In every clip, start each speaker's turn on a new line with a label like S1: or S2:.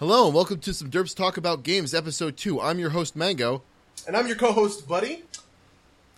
S1: Hello and welcome to some Derps Talk About Games, episode two. I'm your host Mango.
S2: And I'm your co-host, Buddy.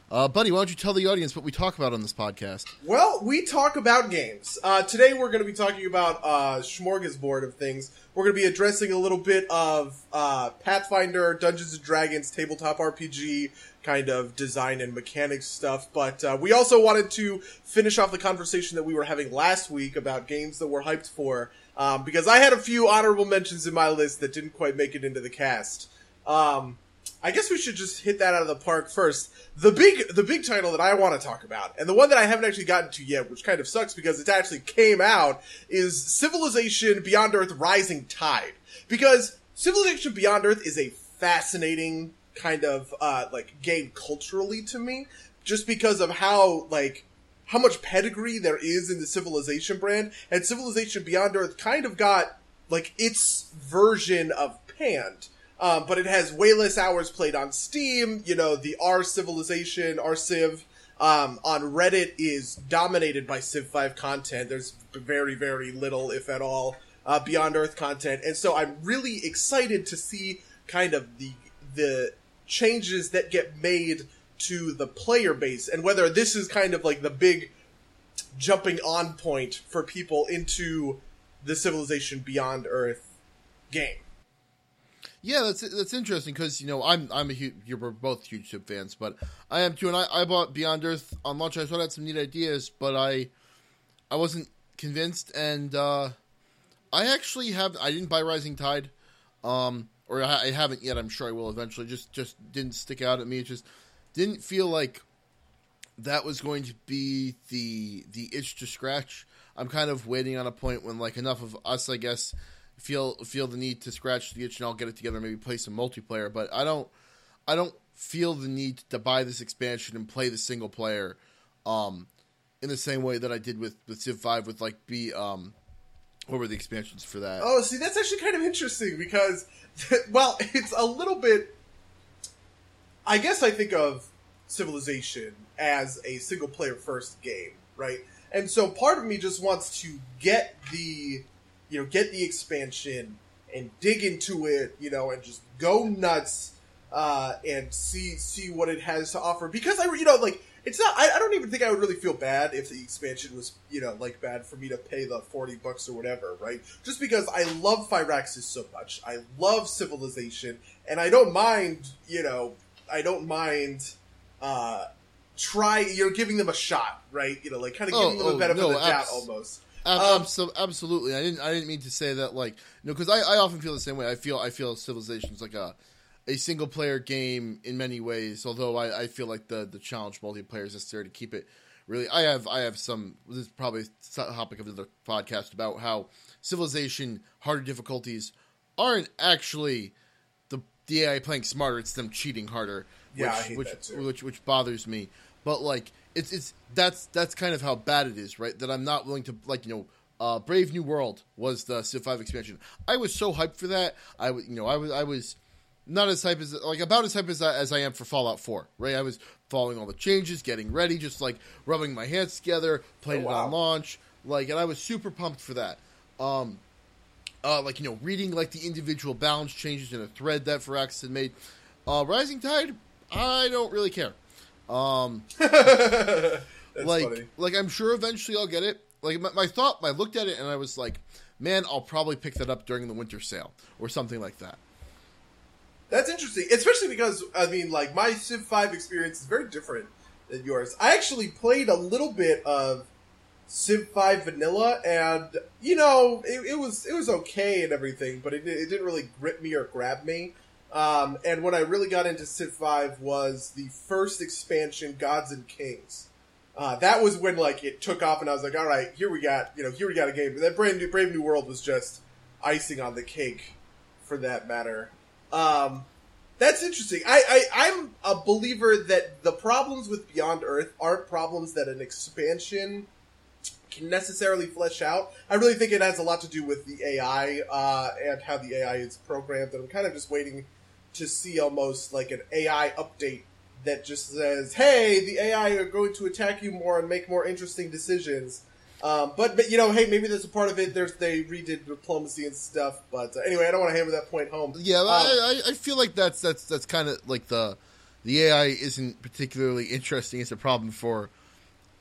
S1: Uh, Buddy, why don't you tell the audience what we talk about on this podcast?
S2: Well, we talk about games. Uh, today we're going to be talking about uh, smorgasbord of things. We're going to be addressing a little bit of uh, Pathfinder, Dungeons and Dragons, tabletop RPG kind of design and mechanics stuff. But uh, we also wanted to finish off the conversation that we were having last week about games that we're hyped for. Um, because I had a few honorable mentions in my list that didn't quite make it into the cast. Um, I guess we should just hit that out of the park first. The big, the big title that I want to talk about, and the one that I haven't actually gotten to yet, which kind of sucks because it actually came out, is Civilization Beyond Earth Rising Tide. Because Civilization Beyond Earth is a fascinating kind of, uh, like, game culturally to me, just because of how, like, how much pedigree there is in the Civilization brand, and Civilization Beyond Earth kind of got, like, its version of Panned um, but it has way less hours played on Steam. You know, the R Civilization, R Civ, um, on Reddit is dominated by Civ 5 content. There's very, very little, if at all, uh, Beyond Earth content. And so I'm really excited to see kind of the, the changes that get made to the player base and whether this is kind of like the big jumping on point for people into the Civilization Beyond Earth game.
S1: Yeah, that's that's interesting because you know I'm I'm a huge, you're both huge fans, but I am too, and I, I bought Beyond Earth on launch. I thought it had some neat ideas, but I I wasn't convinced, and uh, I actually have I didn't buy Rising Tide, um, or I, I haven't yet. I'm sure I will eventually. Just just didn't stick out at me. It just didn't feel like that was going to be the the itch to scratch. I'm kind of waiting on a point when like enough of us, I guess feel feel the need to scratch the itch and I'll get it together maybe play some multiplayer. But I don't I don't feel the need to buy this expansion and play the single player um, in the same way that I did with, with Civ Five with like be um what were the expansions for that?
S2: Oh, see that's actually kind of interesting because well, it's a little bit I guess I think of Civilization as a single player first game, right? And so part of me just wants to get the you know, get the expansion and dig into it, you know, and just go nuts uh, and see see what it has to offer. Because I, you know, like it's not. I, I, don't even think I would really feel bad if the expansion was, you know, like bad for me to pay the forty bucks or whatever, right? Just because I love Firaxis so much, I love Civilization, and I don't mind, you know, I don't mind. Uh, try you're giving them a shot, right? You know, like kind of giving oh, them a oh, benefit no, of the doubt abs- almost.
S1: Um, absolutely, I didn't. I didn't mean to say that. Like, you know, because I, I often feel the same way. I feel I feel Civilization is like a a single player game in many ways. Although I, I feel like the the challenge multiplayer is necessary to keep it really. I have I have some. This is probably a topic of the podcast about how Civilization harder difficulties aren't actually the AI playing smarter. It's them cheating harder. Which,
S2: yeah,
S1: which,
S2: which
S1: which bothers me. But like it's it's that's that's kind of how bad it is, right? That I'm not willing to like you know. Uh, Brave New World was the Civ Five expansion. I was so hyped for that. I was, you know, I was, I was not as hyped as like about as hyped as I, as I am for Fallout Four. Right, I was following all the changes, getting ready, just like rubbing my hands together, playing oh, wow. it on launch, like, and I was super pumped for that. Um, uh, like you know, reading like the individual balance changes in a thread that Firaxis had made. Uh, Rising Tide, I don't really care. Um, like, funny. like I'm sure eventually I'll get it. Like my, my thought, I looked at it and I was like, man, I'll probably pick that up during the winter sale or something like that.
S2: That's interesting, especially because I mean, like my Civ Five experience is very different than yours. I actually played a little bit of Civ Five Vanilla, and you know, it, it was it was okay and everything, but it, it didn't really grip me or grab me. Um, and when I really got into Civ 5 was the first expansion, Gods and Kings. Uh, that was when like it took off, and I was like, "All right, here we got you know here we got a game." That brand new Brave New World was just icing on the cake, for that matter. Um, that's interesting. I, I I'm a believer that the problems with Beyond Earth aren't problems that an expansion necessarily flesh out. I really think it has a lot to do with the AI uh, and how the AI is programmed, and I'm kind of just waiting to see almost like an AI update that just says, "Hey, the AI are going to attack you more and make more interesting decisions." Um, but but you know, hey, maybe there's a part of it. There's they redid diplomacy and stuff. But uh, anyway, I don't want to hammer that point home.
S1: Yeah,
S2: Um,
S1: I, I I feel like that's that's that's kind of like the the AI isn't particularly interesting. It's a problem for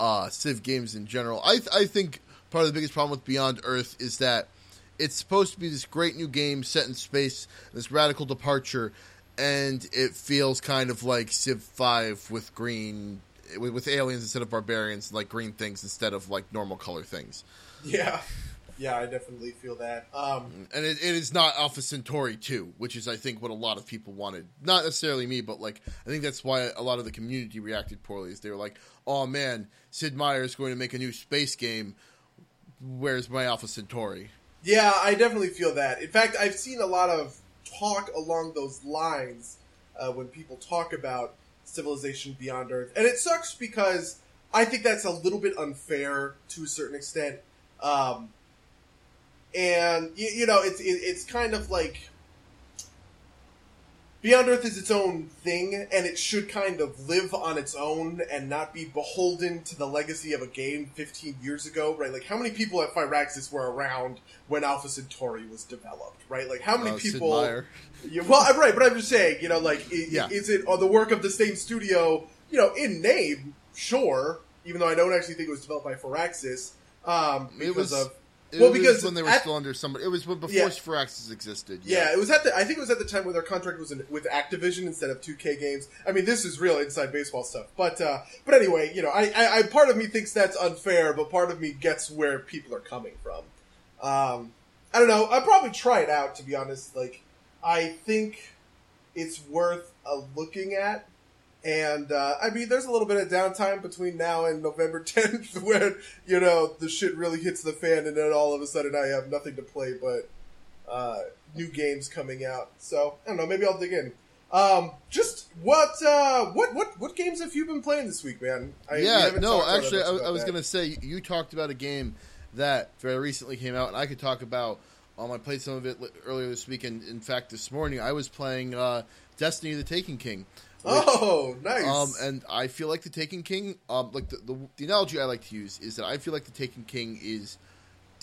S1: uh, Civ games in general. I I think part of the biggest problem with Beyond Earth is that it's supposed to be this great new game set in space, this radical departure, and it feels kind of like Civ Five with green with, with aliens instead of barbarians, like green things instead of like normal color things.
S2: yeah, yeah, I definitely feel that. Um,
S1: and it, it is not Alpha Centauri 2, which is, I think, what a lot of people wanted. Not necessarily me, but like I think that's why a lot of the community reacted poorly. Is they were like, "Oh man, Sid Meier is going to make a new space game. Where's my Alpha Centauri?"
S2: Yeah, I definitely feel that. In fact, I've seen a lot of talk along those lines uh, when people talk about Civilization Beyond Earth, and it sucks because I think that's a little bit unfair to a certain extent. Um, and you, you know, it's it, it's kind of like Beyond Earth is its own thing, and it should kind of live on its own and not be beholden to the legacy of a game 15 years ago, right? Like, how many people at Firaxis were around when Alpha Centauri was developed, right? Like, how many
S1: Uh,
S2: people? Yeah, well, I'm right, but I'm just saying, you know, like, i-
S1: Yeah.
S2: is it on the work of the same studio? You know, in name, sure. Even though I don't actually think it was developed by Firaxis, um,
S1: It
S2: because
S1: was-
S2: of
S1: It
S2: Well,
S1: was
S2: because
S1: when they were
S2: at-
S1: still under somebody. It was before
S2: Yeah.
S1: Firaxis existed.
S2: Yeah, it was at the. I think it was at the time where their contract was in, with Activision instead of 2K games. I mean, this is real inside baseball stuff. But uh, but anyway, you know, I, I, I part of me thinks that's unfair, but part of me gets where people are coming from. Um, I don't know. I'd probably try it out to be honest. Like, I think it's worth a looking at. And uh, I mean, there's a little bit of downtime between now and November 10th, where you know the shit really hits the fan, and then all of a sudden I have nothing to play but uh, new games coming out. So I don't know. Maybe I'll dig in. Um, just what uh, what what what games have you been playing this week, man? I,
S1: yeah, no, actually, I, I was
S2: that.
S1: going to say you talked about a game that very recently came out, and I could talk about. Um, I played some of it earlier this week, and in fact, this morning I was playing uh, Destiny: The Taken King.
S2: Oh, nice.
S1: Um, and I feel like the Taken King, um, like the, the the analogy I like to use is that I feel like the Taken King is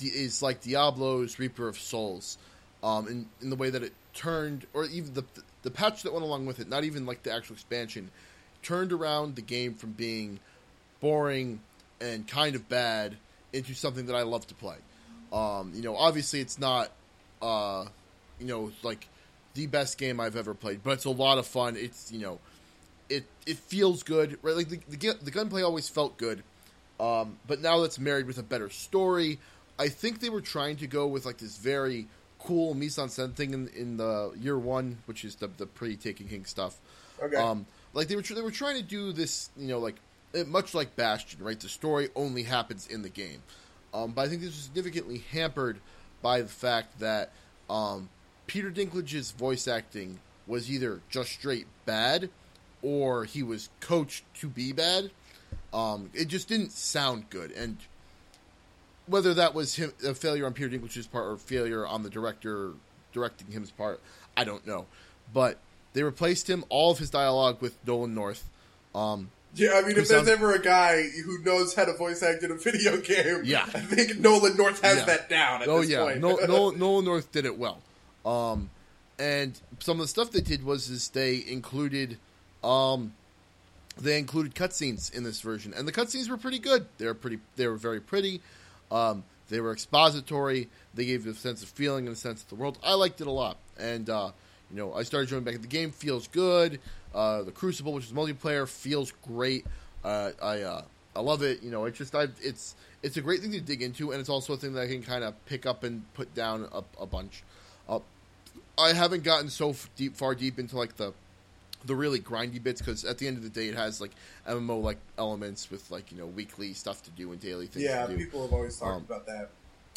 S1: is like Diablo's Reaper of Souls, um, in in the way that it turned, or even the the patch that went along with it, not even like the actual expansion, turned around the game from being boring and kind of bad into something that I love to play. Um, you know, obviously it's not, uh, you know, like the best game I've ever played, but it's a lot of fun. It's you know, it it feels good, right? Like the the, the gunplay always felt good, um, but now that's married with a better story. I think they were trying to go with like this very cool mise en scène thing in, in the year one, which is the the pre Taken King stuff.
S2: okay.
S1: Um, like they were tr- they were trying to do this, you know, like eh, much like Bastion, right? The story only happens in the game, um, but I think this was significantly hampered by the fact that um, Peter Dinklage's voice acting was either just straight bad, or he was coached to be bad. Um, it just didn't sound good, and whether that was him, a failure on Peter Dinklage's part or failure on the director directing him's part, I don't know. But they replaced him all of his dialogue with Nolan North. Um,
S2: yeah, I mean, if there's ever a guy who knows how to voice act in a video game,
S1: Yeah.
S2: I think Nolan North has
S1: Yeah.
S2: that down at
S1: oh
S2: this
S1: yeah,
S2: point.
S1: no, no, Nolan North did it well. Um, and some of the stuff they did was is they included, um, they included cutscenes in this version, and the cutscenes were pretty good. They were pretty, they were very pretty. Um, they were expository. They gave you a sense of feeling and a sense of the world. I liked it a lot, and uh, you know, I started joining back. At The game feels good. Uh, the Crucible, which is multiplayer, feels great. Uh, I uh, I love it. You know, it's just I it's it's a great thing to dig into, and it's also a thing that I can kind of pick up and put down a, a bunch. Uh, I haven't gotten so deep, far deep into like the the really grindy bits because at the end of the day, it has like MMO like elements with like you know weekly stuff to do and daily things
S2: yeah,
S1: to do.
S2: people have always talked
S1: Um,
S2: about that.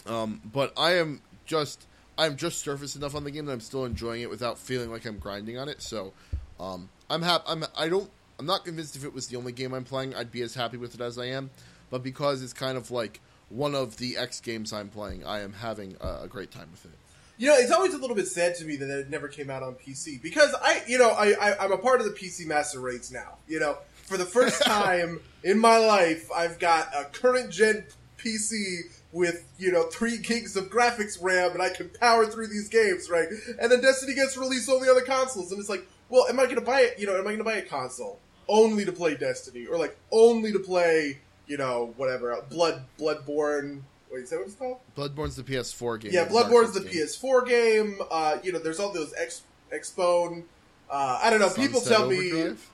S1: Um, but I am just I'm just surface enough on the game that I'm still enjoying it without feeling like I'm grinding on it. So um, I'm happy. I'm I don't I'm not convinced if it was the only game I'm playing, I'd be as happy with it as I am. But because it's kind of like one of the X games I'm playing, I am having a, a great time with it.
S2: You know, it's always a little bit sad to me that it never came out on PC because I, you know, I, I I'm a part of the PC master race now. You know, for the first time in my life, I've got a current gen PC with you know three gigs of graphics RAM, and I can power through these games, right? And then Destiny gets released only on the consoles, and it's like, well, am I going to buy it? You know, am I going to buy a console only to play Destiny, or like only to play, you know, whatever, Blood Bloodborne? Wait, is that what it's called?
S1: Bloodborne's the PS4 game.
S2: Yeah, Bloodborne's the
S1: game.
S2: PS4 game. Uh, you know, there's all those X Xbone. Uh, I don't know. people tell me.
S1: Overdrive?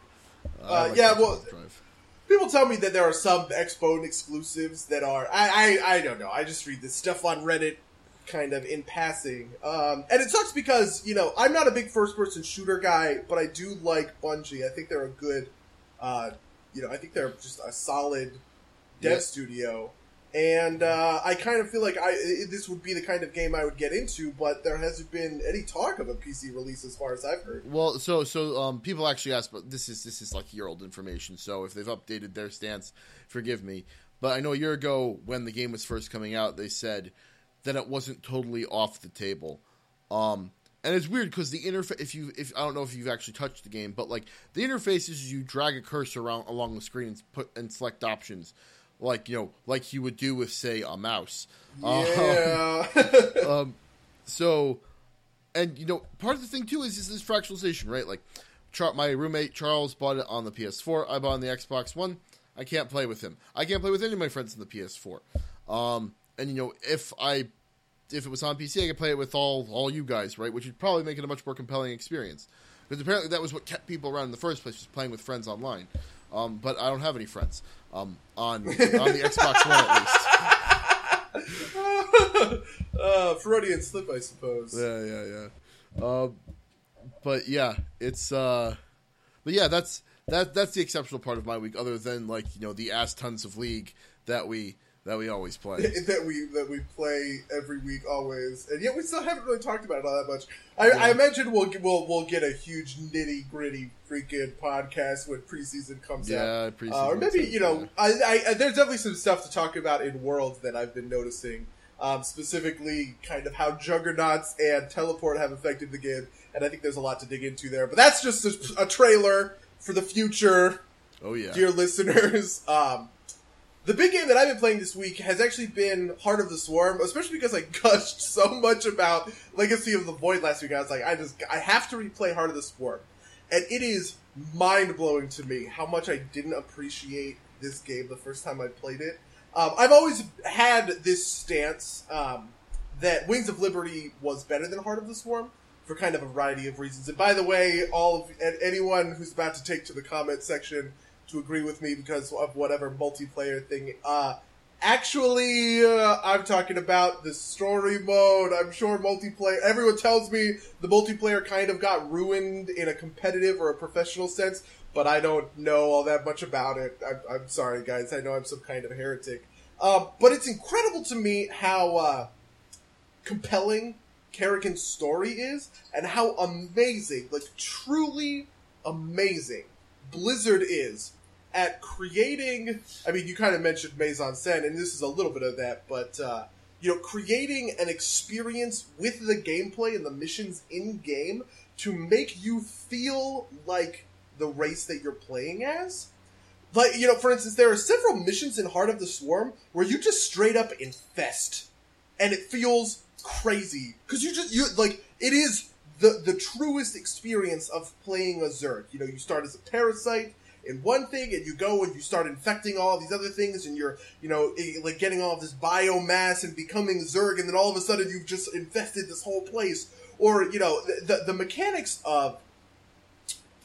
S1: I
S2: Uh,
S1: like
S2: yeah, well-
S1: Overdrive.
S2: People tell me that there are some Xbone exclusives that are. I, I I don't know. I just read this stuff on Reddit, kind of in passing. Um, and it sucks because you know I'm not a big first person shooter guy, but I do like Bungie. I think they're a good. Uh, you know, I think they're just a solid dev
S1: Yeah.
S2: studio. And uh, I kind of feel like I this would be the kind of game I would get into, but there hasn't been any talk of a PC release as far as I've heard.
S1: Well, so so um, people actually ask, but this is this is like year old information. So if they've updated their stance, forgive me. But I know a year ago when the game was first coming out, they said that it wasn't totally off the table. Um, and it's weird because the interface. If you, if I don't know if you've actually touched the game, but like the interface is you drag a cursor around along the screen and put and select options, like you know, like you would do with say a mouse. Um,
S2: Yeah.
S1: um, so, and you know, part of the thing too is is this fractionalization, right? Like, Char- my roommate Charles bought it on the PS4. I bought it on the Xbox One. I can't play with him. I can't play with any of my friends on the PS4. Um, and you know, if I if it was on PC, I could play it with all all you guys, right? Which would probably make it a much more compelling experience. Because apparently that was what kept people around in the first place, was playing with friends online. Um, but I don't have any friends um, on on the Xbox One at least.
S2: uh, Freudian slip, I suppose.
S1: Yeah, yeah, yeah. Um, but yeah, it's uh, but yeah, that's that that's the exceptional part of my week. Other than like you know the ass tons of league that we that we always play.
S2: that we that we play every week, always, and yet we still haven't really talked about it all that much. I, I imagine we'll get- we'll we'll get a huge nitty gritty freaking podcast when preseason comes out.
S1: yeah, preseason
S2: Uh, or maybe you know,
S1: yeah.
S2: I, I, I there's definitely some stuff to talk about in Worlds that I've been noticing. Um, specifically, kind of how juggernauts and teleport have affected the game, and I think there's a lot to dig into there. But that's just a, a trailer for the future
S1: Oh yeah,
S2: dear listeners. Um, the big game that I've been playing this week has actually been Heart of the Swarm, especially because I gushed so much about Legacy of the Void last week. I was like, I just, I have to replay Heart of the Swarm. And it is mind blowing to me how much I didn't appreciate this game the first time I played it. Um, I've always had this stance um, that Wings of Liberty was better than Heart of the Swarm for kind of a variety of reasons. And by the way, all of anyone who's about to take to the comment section to agree with me because of whatever multiplayer thing. Uh, actually, uh, I'm talking about the story mode. I'm sure multiplayer. Everyone tells me the multiplayer kind of got ruined in a competitive or a professional sense, but I don't know all that much about it. I'm, I'm sorry, guys. I know I'm some kind of heretic. Uh, but it's incredible to me how uh, compelling Kerrigan's story is and how amazing, like truly amazing, Blizzard is at creating. I mean, you kind of mentioned mise en scène, and this is a little bit of that, but uh, you know, creating an experience with the gameplay and the missions in game to make you feel like the race that you're playing as. Like, you know, for instance, there are several missions in Heart of the Swarm where you just straight up infest. And it feels crazy. Because you just, you, like, it is the, the truest experience of playing a Zerg. You know, you start as a parasite in one thing, and you go and you start infecting all these other things, and you're, you know, eh, like getting all this biomass and becoming Zerg, and then all of a sudden you've just infested this whole place. Or, you know, the, the, mechanics of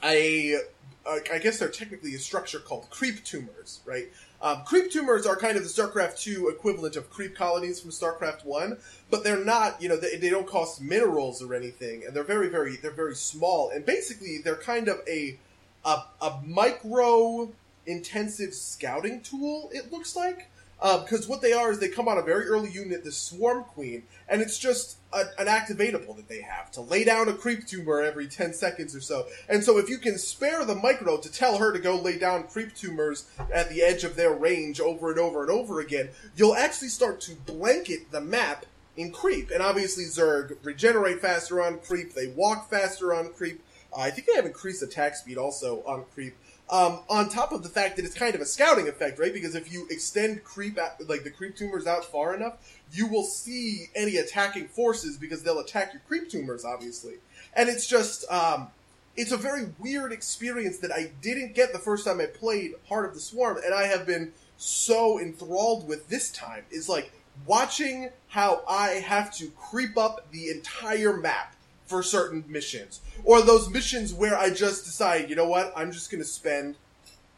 S2: a I guess they're technically a structure called creep tumors, right? Um, creep tumors are kind of the StarCraft 2 equivalent of creep colonies from StarCraft 1, but they're not, you know, they, they don't cost minerals or anything, and they're very, very, they're very small, and basically they're kind of a, a, a micro intensive scouting tool, it looks like. Um, because what they are is they come on a very early unit, the Swarm Queen, and it's just a, an activatable that they have to lay down a creep tumor every 10 seconds or so. And so if you can spare the micro to tell her to go lay down creep tumors at the edge of their range over and over and over again, you'll actually start to blanket the map in creep. And obviously Zerg regenerate faster on creep, they walk faster on creep. I think they have increased attack speed also on creep. Um, on top of the fact that it's kind of a scouting effect, right? Because if you extend creep like the creep tumors out far enough, you will see any attacking forces because they'll attack your creep tumors, obviously. And it's just, um, it's a very weird experience that I didn't get the first time I played Heart of the Swarm, and I have been so enthralled with this time. Is like watching how I have to creep up the entire map for certain missions, or those missions where I just decide, you know what, I'm just going to spend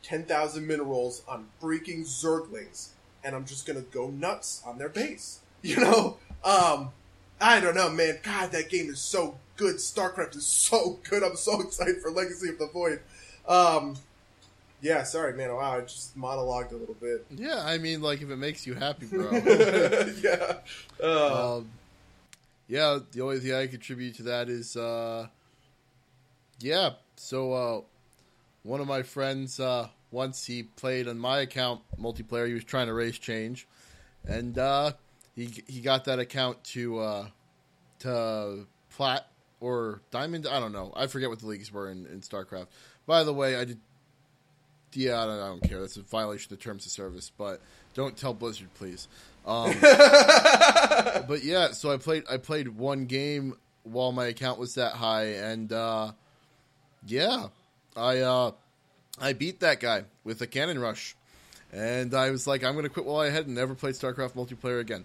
S2: ten thousand minerals on freaking Zerglings, and I'm just going to go nuts on their base. You know, um, I don't know, man. God, that game is so good. StarCraft is so good. I'm so excited for Legacy of the Void. Um, yeah, sorry, man. Wow, I just monologued a little bit.
S1: Yeah, I mean, like if it makes you happy, bro.
S2: yeah. Uh,
S1: um, yeah, the only thing I contribute to that is, uh, yeah. So uh, one of my friends, uh, once he played on my account multiplayer, he was trying to race change, and uh, he he got that account to uh, to plat or diamond. I don't know. I forget what the leagues were in, in StarCraft. By the way, I did. Yeah, I don't, I don't care. That's a violation of the terms of service. But don't tell Blizzard, please. Um, but yeah, so I played. I played one game while my account was that high, and uh, yeah, I uh, I beat that guy with a cannon rush, and I was like, I'm going to quit while I had and never play StarCraft multiplayer again.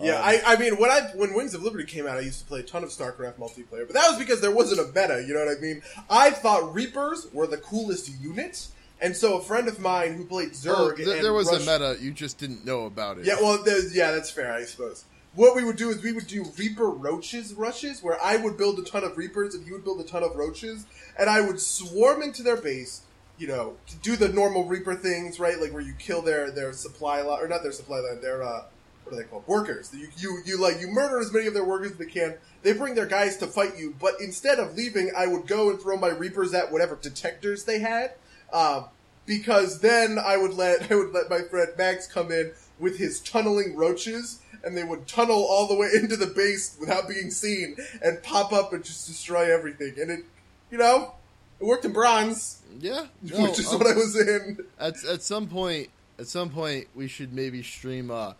S2: Yeah,
S1: Um,
S2: I, I mean, when I when Wings of Liberty came out, I used to play a ton of StarCraft multiplayer, but that was because there wasn't a meta. You know what I mean? I thought Reapers were the coolest unit, and so a friend of mine who played Zerg,
S1: Well, th- there was
S2: Rush-
S1: a meta, you just didn't know about it.
S2: Yeah, well, yeah, that's fair, I suppose. What we would do is we would do Reaper Roaches rushes, where I would build a ton of Reapers and you would build a ton of Roaches, and I would swarm into their base, you know, to do the normal Reaper things, right? Like where you kill their their supply line, or not their supply line, their uh, what are they called? Workers. You you you like you murder as many of their workers as they can. They bring their guys to fight you, but instead of leaving, I would go and throw my Reapers at whatever detectors they had. Um, because then I would let I would let my friend Max come in with his tunneling roaches, and they would tunnel all the way into the base without being seen and pop up and just destroy everything. And it, you know, it worked in bronze,
S1: yeah. No,
S2: which is
S1: um,
S2: what I was in.
S1: at at some point, at some point, we should maybe stream uh,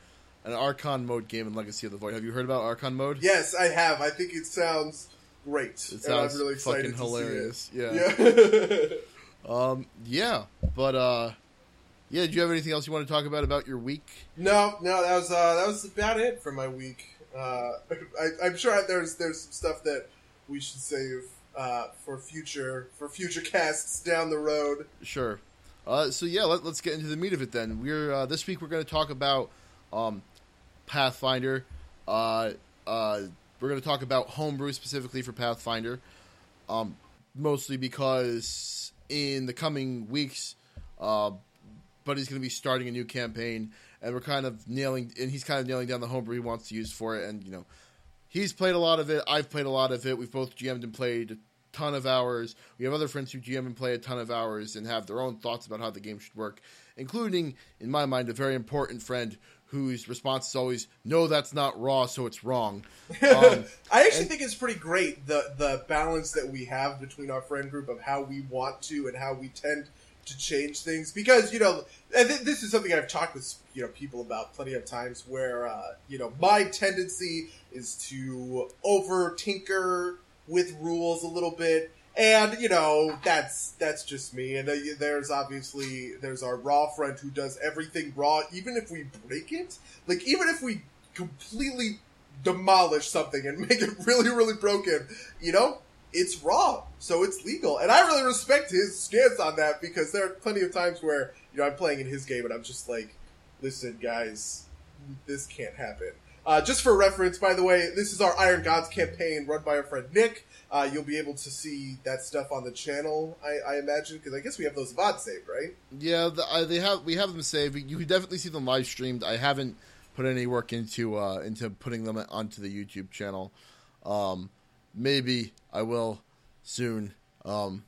S1: an Archon mode game in Legacy of the Void. Have you heard about Archon mode?
S2: Yes, I have. I think it sounds great.
S1: It
S2: and
S1: sounds
S2: I'm really excited
S1: fucking hilarious. Yeah.
S2: Yeah.
S1: Um. Yeah. But uh. Yeah. Do you have anything else you want to talk about about your week?
S2: no, no, that was uh, that was about it for my week. Uh, I, I'm sure there's there's some stuff that we should save uh, for future for future casts down the road.
S1: Sure. Uh, so yeah, let, us get into the meat of it then. We're uh, this week we're going to talk about um, Pathfinder. Uh, uh, we're going to talk about homebrew specifically for Pathfinder, um, mostly because in the coming weeks, uh, he's going to be starting a new campaign, and we're kind of nailing, and he's kind of nailing down the homebrew he wants to use for it, and you know, he's played a lot of it. I've played a lot of it. We've both GM'd and played a ton of hours. We have other friends who GM and play a ton of hours and have their own thoughts about how the game should work, including, in my mind, a very important friend whose response is always, "No, that's not raw, so it's wrong." Um,
S2: I actually
S1: and-
S2: think it's pretty great the the balance that we have between our friend group of how we want to and how we tend to change things because you know and th- this is something I've talked with you know people about plenty of times where uh, you know my tendency is to over tinker with rules a little bit and you know that's that's just me. And uh, there's obviously there's our raw friend who does everything raw even if we break it. Like even if we completely demolish something and make it really really broken you know it's raw. So it's legal. And i really respect his stance on that because there are plenty of times where you know i'm playing in his game and i'm just like listen guys this can't happen. Uh, just for reference, by the way, this is our Iron Gods campaign run by our friend Nick. Uh, you'll be able to see that stuff on the channel, I, I imagine, because I guess we have those VOD saved, right?
S1: yeah, the, uh, they have we have them saved. You can definitely see them live streamed. I haven't put any work into uh, into putting them onto the YouTube channel. Um, maybe I will soon. Um,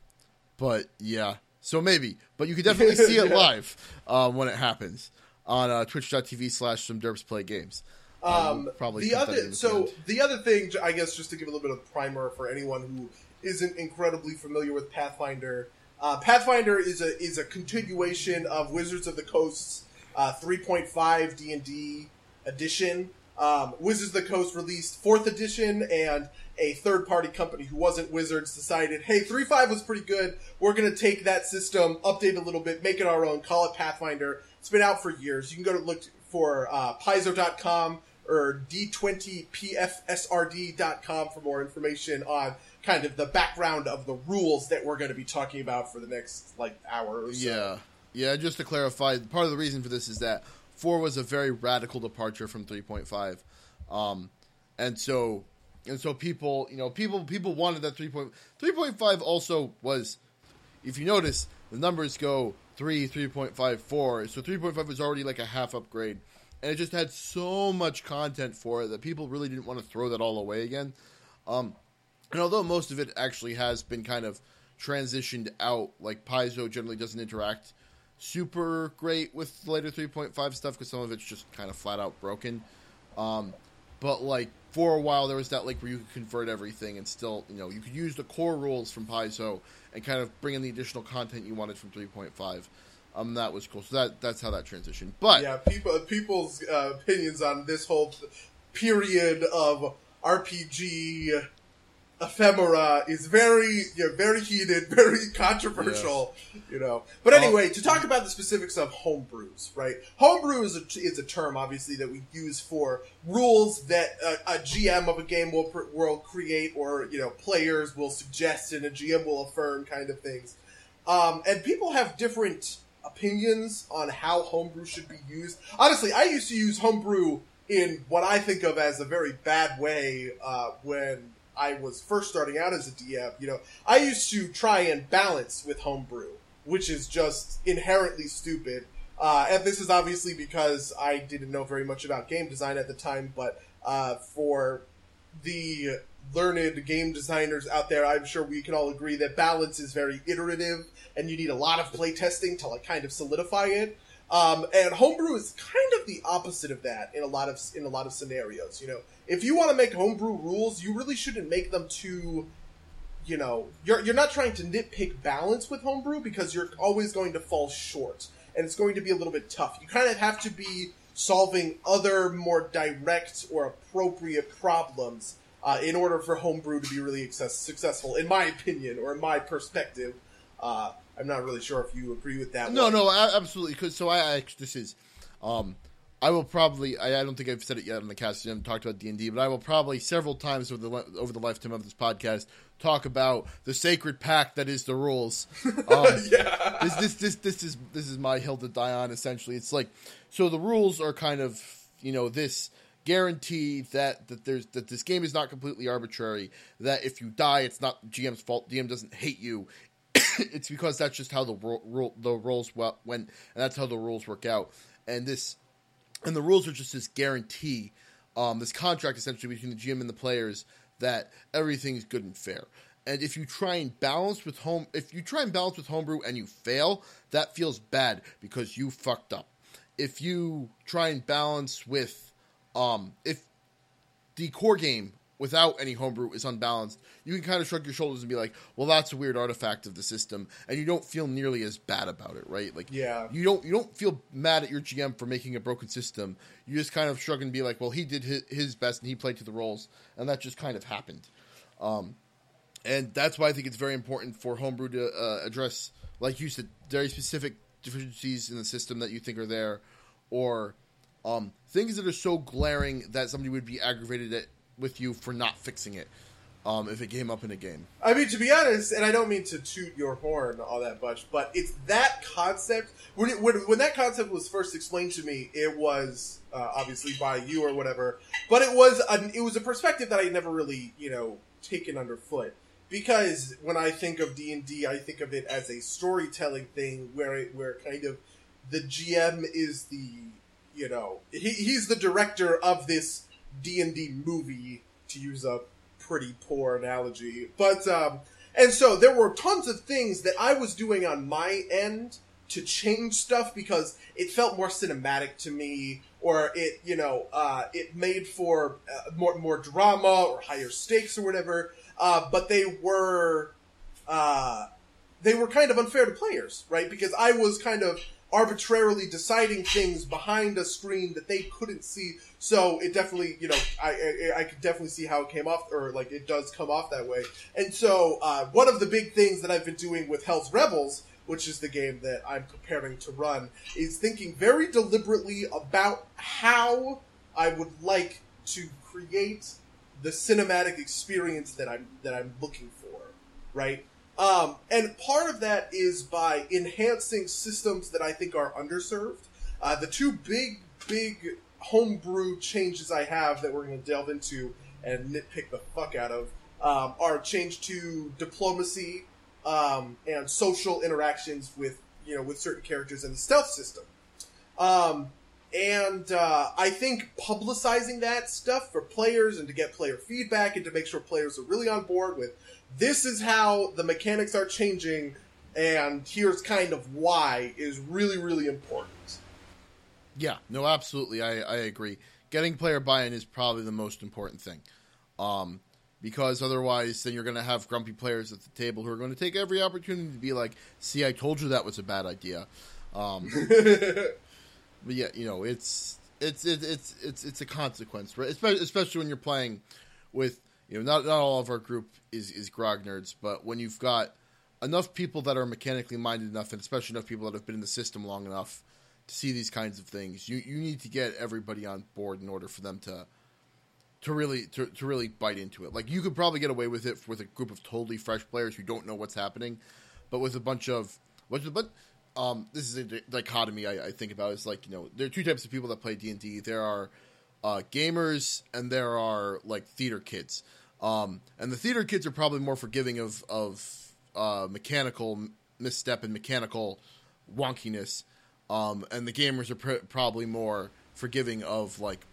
S1: but yeah, so maybe. But you can definitely see it
S2: Yeah.
S1: live uh, when it happens on uh, Twitch.tv slash some derps play games.
S2: Um,
S1: probably
S2: the
S1: put that in
S2: other so
S1: end.
S2: the other thing, I guess, just to give a little bit of primer for anyone who isn't incredibly familiar with Pathfinder, Uh, Pathfinder is a is a continuation of Wizards of the Coast's uh, 3.5 D and D edition. Um, Wizards of the Coast released fourth edition, and a third party company who wasn't Wizards decided, hey, 3.5 was pretty good. We're going to take that system, update a little bit, make it our own, call it Pathfinder. It's been out for years. You can go to look for uh, Paizo.com or D20PFSRD.com for more information on kind of the background of the rules that we're going to be talking about for the next like hour or so.
S1: Yeah, yeah. Just to clarify, part of the reason for this is that four was a very radical departure from three point five, um, and so and so people, you know, people people wanted that three point three point five also was, if you notice, the numbers go three, three point five, four. So three point five was already like a half upgrade, and it just had so much content for it that people really didn't want to throw that all away again. Um, and although most of it actually has been kind of transitioned out, like Paizo generally doesn't interact super great with the later 3.5 stuff because some of it's just kind of flat out broken. Um, but like for a while, there was that like where you could convert everything and still, you know, you could use the core rules from Paizo and kind of bring in the additional content you wanted from 3.5. Um, that was cool. So that that's how that transitioned. But
S2: yeah, people people's uh, opinions on this whole period of RPG ephemera is very you know, very heated, very controversial, yeah. you know. But anyway, to talk about the specifics of homebrews, right? Homebrew is a, is a term, obviously, that we use for rules that a, a GM of a game will will create, or you know, players will suggest and a GM will affirm, kind of things. Um, and people have different opinions on how homebrew should be used. Honestly, I used to use homebrew in what I think of as a very bad way uh, when I was first starting out as a DM, you know, I used to try and balance with homebrew, which is just inherently stupid. Uh, and this is obviously because I didn't know very much about game design at the time, but uh, for the learned game designers out there, I'm sure we can all agree that balance is very iterative, and you need a lot of playtesting to like kind of solidify it. Um, and homebrew is kind of the opposite of that in a lot of in a lot of scenarios. You know, if you want to make homebrew rules, you really shouldn't make them too. You know, you're you're not trying to nitpick balance with homebrew because you're always going to fall short, and it's going to be a little bit tough. You kind of have to be solving other more direct or appropriate problems uh, in order for homebrew to be really success- successful, in my opinion or in my perspective. Uh, I'm not really sure if you agree with that.
S1: No,
S2: one.
S1: no, absolutely. Cause so I, I this is, um, I will probably. I, I, don't think I've said it yet on the cast. I haven't talked about D and D, but I will probably several times over the over the lifetime of this podcast talk about the sacred pact that is the rules. Um, yeah. This, this this this is this is my hill to die on. Essentially, it's like so the rules are kind of you know this guarantee that that there's that this game is not completely arbitrary. That if you die, it's not GM's fault. GM doesn't hate you. it's because that's just how the ro- ro- the rolls went, and that's how the rules work out. And this, and the rules are just this guarantee, um, this contract essentially between the GM and the players that everything's good and fair. And if you try and balance with home, if you try and balance with homebrew and you fail, that feels bad because you fucked up. If you try and balance with, um, if the core game without any homebrew is unbalanced, you can kind of shrug your shoulders and be like, "Well, that's a weird artifact of the system," and you don't feel nearly as bad about it, right? Like,
S2: yeah,
S1: you don't you don't feel mad at your GM for making a broken system. You just kind of shrug and be like, "Well, he did his, his best and he played to the roles, and that just kind of happened." Um, and that's why I think it's very important for homebrew to uh, address, like you said, very specific deficiencies in the system that you think are there, or um, things that are so glaring that somebody would be aggravated at with you for not fixing it um, if it came up in a game.
S2: I mean, to be honest, and I don't mean to toot your horn all that much, but it's that concept. When it, when, when that concept was first explained to me, it was uh, obviously by you or whatever, but it was an, it was a perspective that I never really you know taken underfoot. Because when I think of D and I think of it as a storytelling thing, where it, where kind of the GM is the you know he, he's the director of this D and D movie, to use a pretty poor analogy. But um, and so there were tons of things that I was doing on my end to change stuff because it felt more cinematic to me, or it you know uh, it made for uh, more more drama or higher stakes or whatever. Uh, but they were uh, they were kind of unfair to players, right? Because I was kind of arbitrarily deciding things behind a screen that they couldn't see. So it definitely, you know, I I, I could definitely see how it came off, or like it does come off that way. And so uh, one of the big things that I've been doing with Hell's Rebels, which is the game that I'm preparing to run, is thinking very deliberately about how I would like to create the cinematic experience that I'm that I'm looking for, right? Um, and part of that is by enhancing systems that I think are underserved. Uh, the two big, big homebrew changes I have that we're going to delve into and nitpick the fuck out of um, are change to diplomacy um, and social interactions with you know with certain characters in the stealth system. Um, and uh, I think publicizing that stuff for players and to get player feedback and to make sure players are really on board with this is how the mechanics are changing, and here's kind of why is really, really important.
S1: Yeah, no, absolutely. I, I agree. Getting player buy in is probably the most important thing. Um, because otherwise, then you're going to have grumpy players at the table who are going to take every opportunity to be like, see, I told you that was a bad idea. Um, but yeah, you know, it's it's it's it's it's, it's a consequence, right? Especially, especially when you're playing with you know, not not all of our group is is grognards, but when you've got enough people that are mechanically minded enough, and especially enough people that have been in the system long enough to see these kinds of things, you you need to get everybody on board in order for them to to really to, to really bite into it. Like you could probably get away with it with a group of totally fresh players who don't know what's happening, but with a bunch of what but um, this is a dichotomy I, I think about. Is like you know there are two types of people that play D and D. There are uh, gamers and there are like theater kids. Um, and the theater kids are probably more forgiving of of uh, mechanical misstep and mechanical wonkiness, um, and the gamers are pr- probably more forgiving of like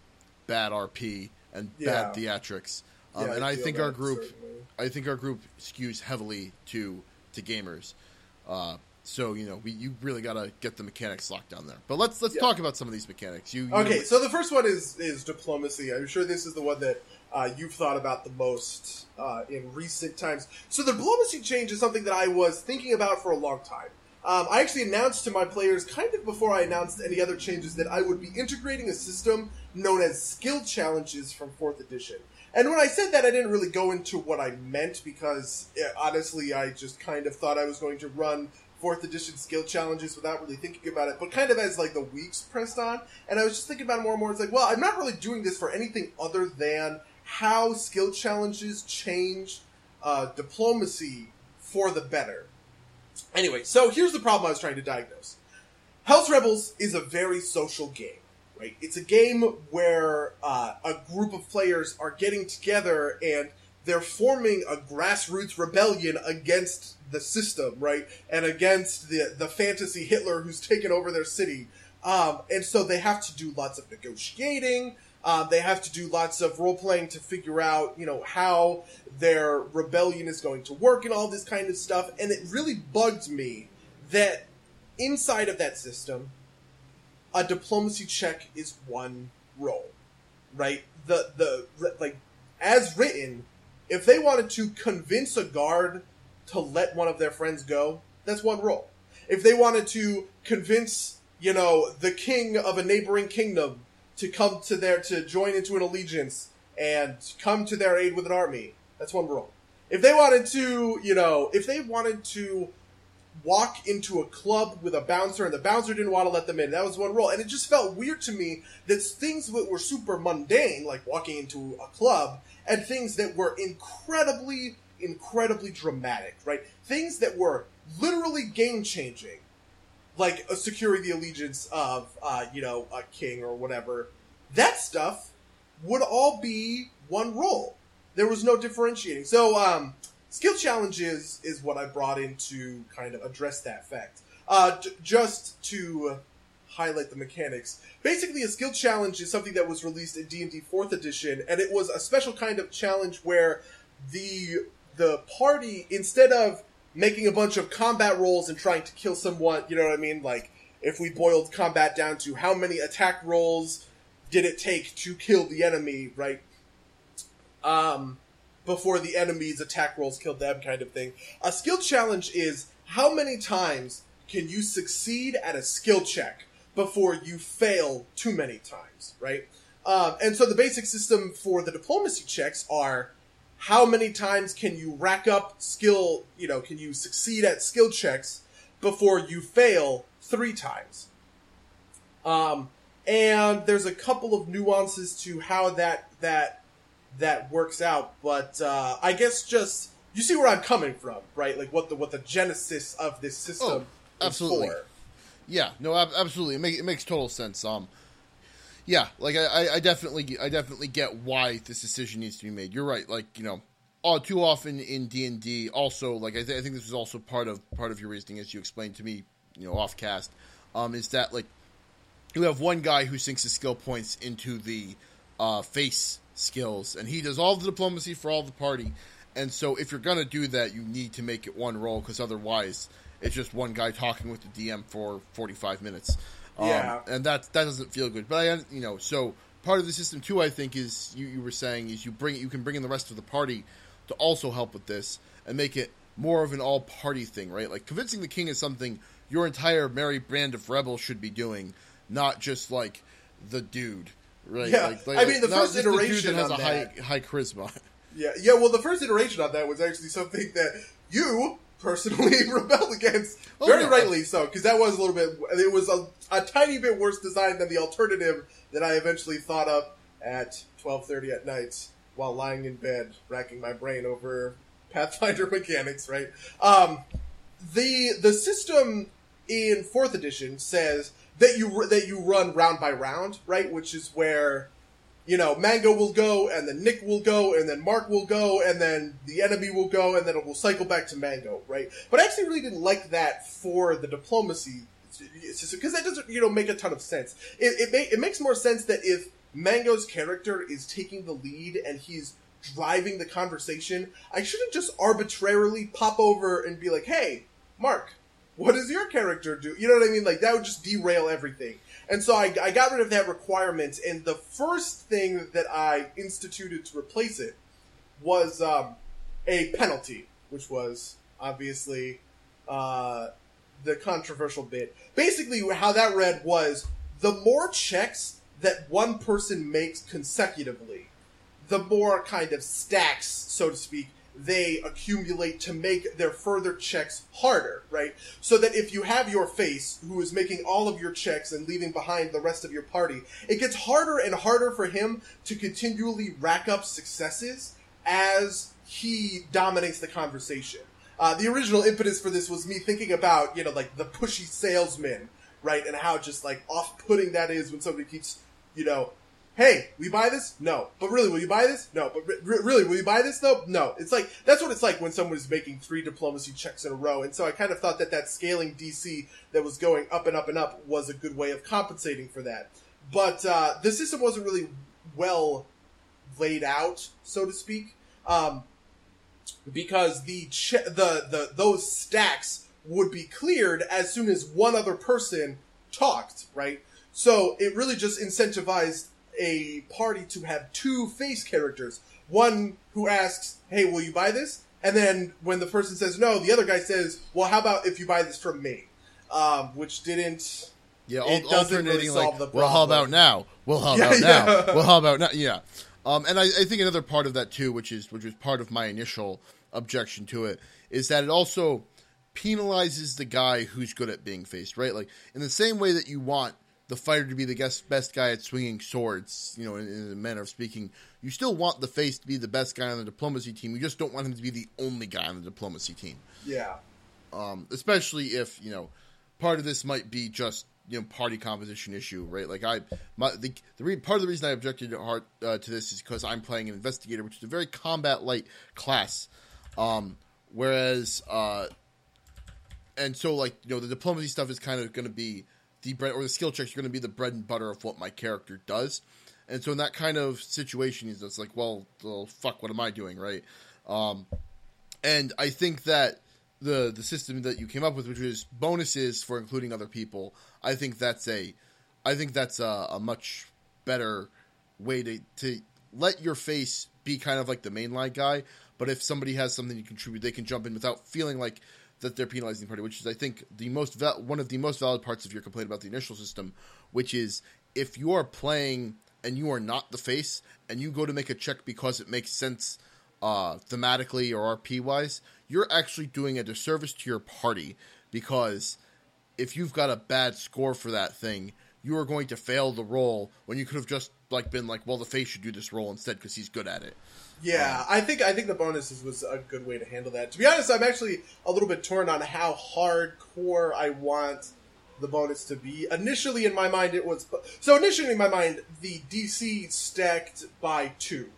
S1: bad RP and yeah. bad theatrics. Um, yeah, and I, I think our group, certainly. I think our group skews heavily to to gamers. Uh, so you know, we, you really got to get the mechanics locked down there. But let's let's yeah. talk about some of these mechanics. You, you
S2: okay? Know, so the first one is is diplomacy. I'm sure this is the one that uh, you've thought about the most uh, in recent times. So the diplomacy change is something that I was thinking about for a long time. Um, I actually announced to my players, kind of before I announced any other changes, that I would be integrating a system known as skill challenges from 4th edition. And when I said that, I didn't really go into what I meant because, eh, honestly, I just kind of thought I was going to run fourth edition skill challenges without really thinking about it, but kind of as like the weeks pressed on. And I was just thinking about it more and more. It's like, well, I'm not really doing this for anything other than how skill challenges change uh, diplomacy for the better. Anyway, so here's the problem I was trying to diagnose. Hell's Rebels is a very social game, right? It's a game where uh, a group of players are getting together and they're forming a grassroots rebellion against the system, right? And against the the fantasy Hitler who's taken over their city. Um, and so they have to do lots of negotiating. Um, they have to do lots of role playing to figure out, you know, how their rebellion is going to work and all this kind of stuff. And it really bugged me that inside of that system, a diplomacy check is one roll, right? The the like as written, if they wanted to convince a guard to let one of their friends go, that's one roll. If they wanted to convince, you know, the king of a neighboring kingdom to come to their to join into an allegiance and come to their aid with an army. That's one rule. If they wanted to, you know, if they wanted to walk into a club with a bouncer and the bouncer didn't want to let them in, that was one rule. And it just felt weird to me that things that were super mundane, like walking into a club, and things that were incredibly, incredibly dramatic, right? Things that were literally game changing like uh, securing the allegiance of uh, you know a king or whatever. That stuff would all be one roll. There was no differentiating. So um, skill challenges is what I brought in to kind of address that fact. Uh, j- just to highlight the mechanics. Basically, a skill challenge is something that was released in D and D Fourth Edition, and it was a special kind of challenge where the the party instead of making a bunch of combat rolls and trying to kill someone. You know what I mean? Like if we boiled combat down to how many attack rolls did it take to kill the enemy, right? Um, before the enemy's attack rolls killed them, kind of thing. A skill challenge is how many times can you succeed at a skill check before you fail too many times, right? Um, and so the basic system for the diplomacy checks are how many times can you rack up skill, you know, can you succeed at skill checks before you fail three times? Um, and there's a couple of nuances to how that that that works out, but uh, I guess just you see where I'm coming from, right? Like what the what the genesis of this system
S1: Oh, absolutely.
S2: for.
S1: Yeah, no, ab- absolutely. It, make, it makes total sense. Um, yeah, like I, I- definitely, I definitely get why this decision needs to be made. You're right. Like you know, all too often in D and D, also like I, th- I think this is also part of part of your reasoning as you explained to me, you know, off cast, um, is that like you have one guy who sinks his skill points into the uh, face skills, and he does all the diplomacy for all the party. And so, if you're gonna do that, you need to make it one roll because otherwise, it's just one guy talking with the DM for 45 minutes. Um,
S2: Yeah.
S1: and that that doesn't feel good. But I, you know, so part of the system too, I think, is you, you were saying is you bring you can bring in the rest of the party to also help with this and make it more of an all party thing, right? Like convincing the king is something your entire merry brand of rebels should be doing, not just like the dude, right?
S2: Yeah.
S1: Like, like,
S2: I mean, the first iteration
S1: that has a high
S2: that-
S1: high charisma.
S2: Yeah, yeah. Well, the first iteration on that was actually something that you personally rebelled against,
S1: Oh,
S2: very
S1: yeah.
S2: rightly so, because that was a little bit. It was a, a tiny bit worse design than the alternative that I eventually thought up at twelve thirty at night while lying in bed, racking my brain over Pathfinder mechanics. Right. Um, the the system in fourth edition says that you that you run round by round, right? Which is where you know, Mango will go, and then Nick will go, and then Mark will go, and then the enemy will go, and then it will cycle back to Mango, right? But I actually really didn't like that for the diplomacy because that doesn't, you know, make a ton of sense. It it, ma- it makes more sense that if Mango's character is taking the lead and he's driving the conversation, I shouldn't just arbitrarily pop over and be like, "Hey, Mark, what does your character do?" You know what I mean? Like that would just derail everything. And so I, I got rid of that requirement, and the first thing that I instituted to replace it was um, a penalty, which was obviously uh, the controversial bit. Basically, how that read was the more checks that one person makes consecutively, the more kind of stacks, so to speak, they accumulate to make their further checks harder, right? So that if you have your face, who is making all of your checks and leaving behind the rest of your party, it gets harder and harder for him to continually rack up successes as he dominates the conversation. Uh, the original impetus for this was me thinking about, you know, like the pushy salesman, right? And how just like off-putting that is when somebody keeps, you know, hey, will you buy this? No. But really, will you buy this? No. But re- re- really, will you buy this though? No. It's like, that's what it's like when someone is making three diplomacy checks in a row. And so I kind of thought that that scaling DC that was going up and up and up was a good way of compensating for that. But, uh, the system wasn't really well laid out, so to speak. Um, because the che- the the those stacks would be cleared as soon as one other person talked, right? So it really just incentivized a party to have two face characters. One who asks, "Hey, will you buy this?" And then when the person says no, the other guy says, "Well, how about if you buy this from me?" Um, which didn't.
S1: Yeah,
S2: It
S1: al-
S2: doesn't really
S1: like,
S2: solve the
S1: well, how about now? Well, how
S2: Yeah,
S1: about now?
S2: yeah.
S1: Well, how about now? Yeah, um, and I, I think another part of that too, which is which was part of my initial objection to it, is that it also penalizes the guy who's good at being faced, right? Like in the same way that you want the fighter to be the best best guy at swinging swords, you know, in, in a manner of speaking, you still want the face to be the best guy on the diplomacy team. You just don't want him to be the only guy on the diplomacy team
S2: Yeah.
S1: um, especially if you know part of this might be just you know party composition issue, right? Like I, my the, the re- part of the reason I objected hard, uh, to this is because I'm playing an investigator, which is a very combat light class, um, whereas uh, and so like you know the diplomacy stuff is kind of going to be the bread or the skill checks are going to be the bread and butter of what my character does. And so in that kind of situation, it's like, well, well, fuck, what am I doing, right? Um, and I think that the the system that you came up with, which is bonuses for including other people, I think that's a, I think that's a, a much better way to to let your face be kind of like the mainline guy. But if somebody has something to contribute, they can jump in without feeling like that they're penalizing the party, which is I think the most val- one of the most valid parts of your complaint about the initial system, which is if you are playing and you are not the face and you go to make a check because it makes sense uh, thematically or RP wise, you're actually doing a disservice to your party because if you've got a bad score for that thing, you are going to fail the roll when you could have just like been like, well, the face should do this roll instead because he's good at it.
S2: Yeah, I think I think the bonuses was a good way to handle that. To be honest, I'm actually a little bit torn on how hardcore I want the bonus to be. Initially, in my mind, it was so. Initially, in my mind, the DC stacked by two,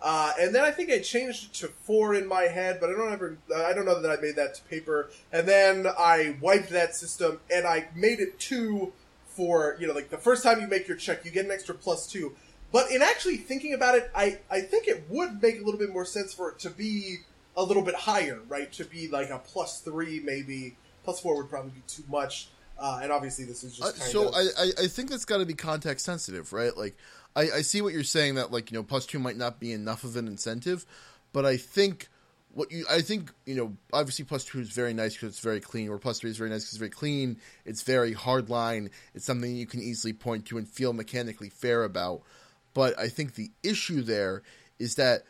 S2: uh, and then I think I changed it to four in my head. But I don't ever, I don't know that I made that to paper. And then I wiped that system and I made it two for you know like the first time you make your check, you get an extra plus two. But in actually thinking about it, I, I think it would make a little bit more sense for it to be a little bit higher, right? To be like a plus three, maybe. Plus four would probably be too much. Uh, and obviously, this is just
S1: Uh, so
S2: of...
S1: I, I I think that's got to be context sensitive, right? Like I, I see what you're saying that like you know plus two might not be enough of an incentive, but I think what you I think you know obviously plus two is very nice because it's very clean, or plus three is very nice because it's very clean. It's very hard line. It's something you can easily point to and feel mechanically fair about. But I think the issue there is that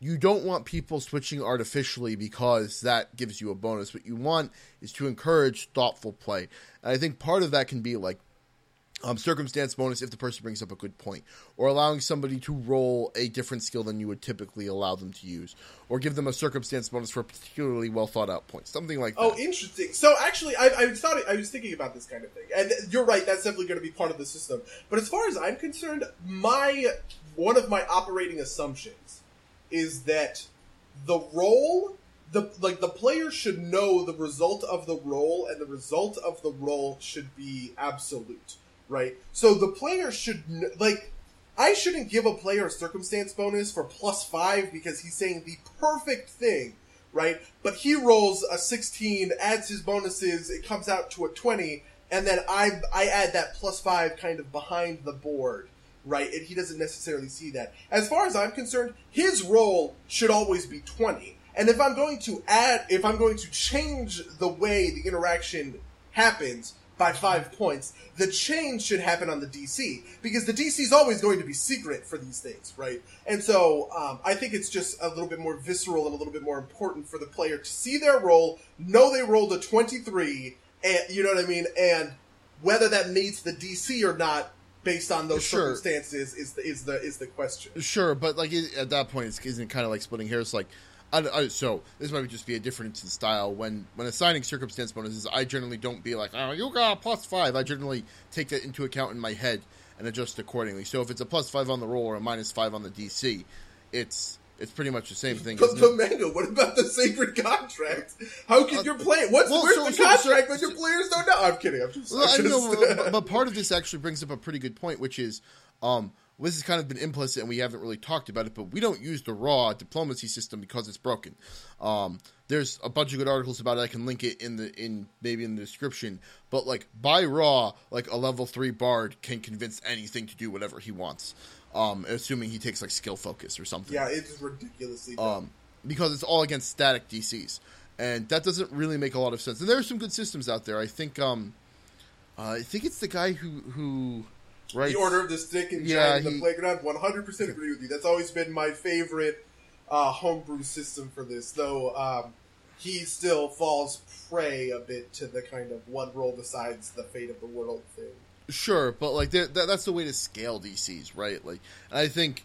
S1: you don't want people switching artificially because that gives you a bonus. What you want is to encourage thoughtful play. And I think part of that can be like um, circumstance bonus if the person brings up a good point, or allowing somebody to roll a different skill than you would typically allow them to use, or give them a circumstance bonus for a particularly well thought out point, something like that.
S2: Oh, interesting. So actually, I, I thought I was thinking about this kind of thing, and you're right. That's definitely going to be part of the system. But as far as I'm concerned, my one of my operating assumptions is that the roll the like the player should know the result of the roll, and the result of the roll should be absolute, right? So the player should like. I shouldn't give a player a circumstance bonus for plus five because he's saying the perfect thing right? But he rolls a 16, adds his bonuses, it comes out to a 20, and then I I add that plus 5 kind of behind the board, right? And he doesn't necessarily see that. As far as I'm concerned, his roll should always be 20. And if I'm going to add if I'm going to change the way the interaction happens by 5 points, the change should happen on the DC because the DC is always going to be secret for these things, right? And so um, I think it's just a little bit more visceral and a little bit more important for the player to see their roll, know they rolled a twenty-three, and you know what I mean, and whether that meets the DC or not based on those
S1: Sure.
S2: circumstances is the is the is the question.
S1: Sure, but like at that point, it's, isn't it kind of like splitting hairs? Like, I, I, so this might just be a difference in style. When when assigning circumstance bonuses, I generally don't be like, oh, you got a plus five. I generally take that into account in my head and adjust accordingly. So if it's a plus five on the roll or a minus five on the DC, it's it's pretty much the same thing.
S2: But, but? Mango, what about the sacred contract? How can your play? What's
S1: well,
S2: where's
S1: so-
S2: the
S1: so-
S2: contract
S1: so-
S2: when your players don't know? I'm kidding. I'm just.
S1: Well, I
S2: I'm
S1: know, but, but part of this actually brings up a pretty good point, which is um, this has kind of been implicit and we haven't really talked about it, but we don't use the raw diplomacy system because it's broken. Um, there's a bunch of good articles about it. I can link it in the in maybe in the description. But like by raw, like a level three bard can convince anything to do whatever he wants, um, assuming he takes like skill focus or something
S2: yeah, it's ridiculously.
S1: um, because it's all against static DCs, and that doesn't really make a lot of sense. And there are some good systems out there. I think, um, uh, I think it's the guy who who writes
S2: the Order of the Stick and
S1: Yeah,
S2: Giant in
S1: he-
S2: the Playground. One hundred percent agree with you. That's always been my favorite uh, homebrew system for this, though. Um, he still falls prey a bit to the kind of one roll decides the fate of the world thing.
S1: Sure, but like that, that's the way to scale DCs, right? Like, and I think,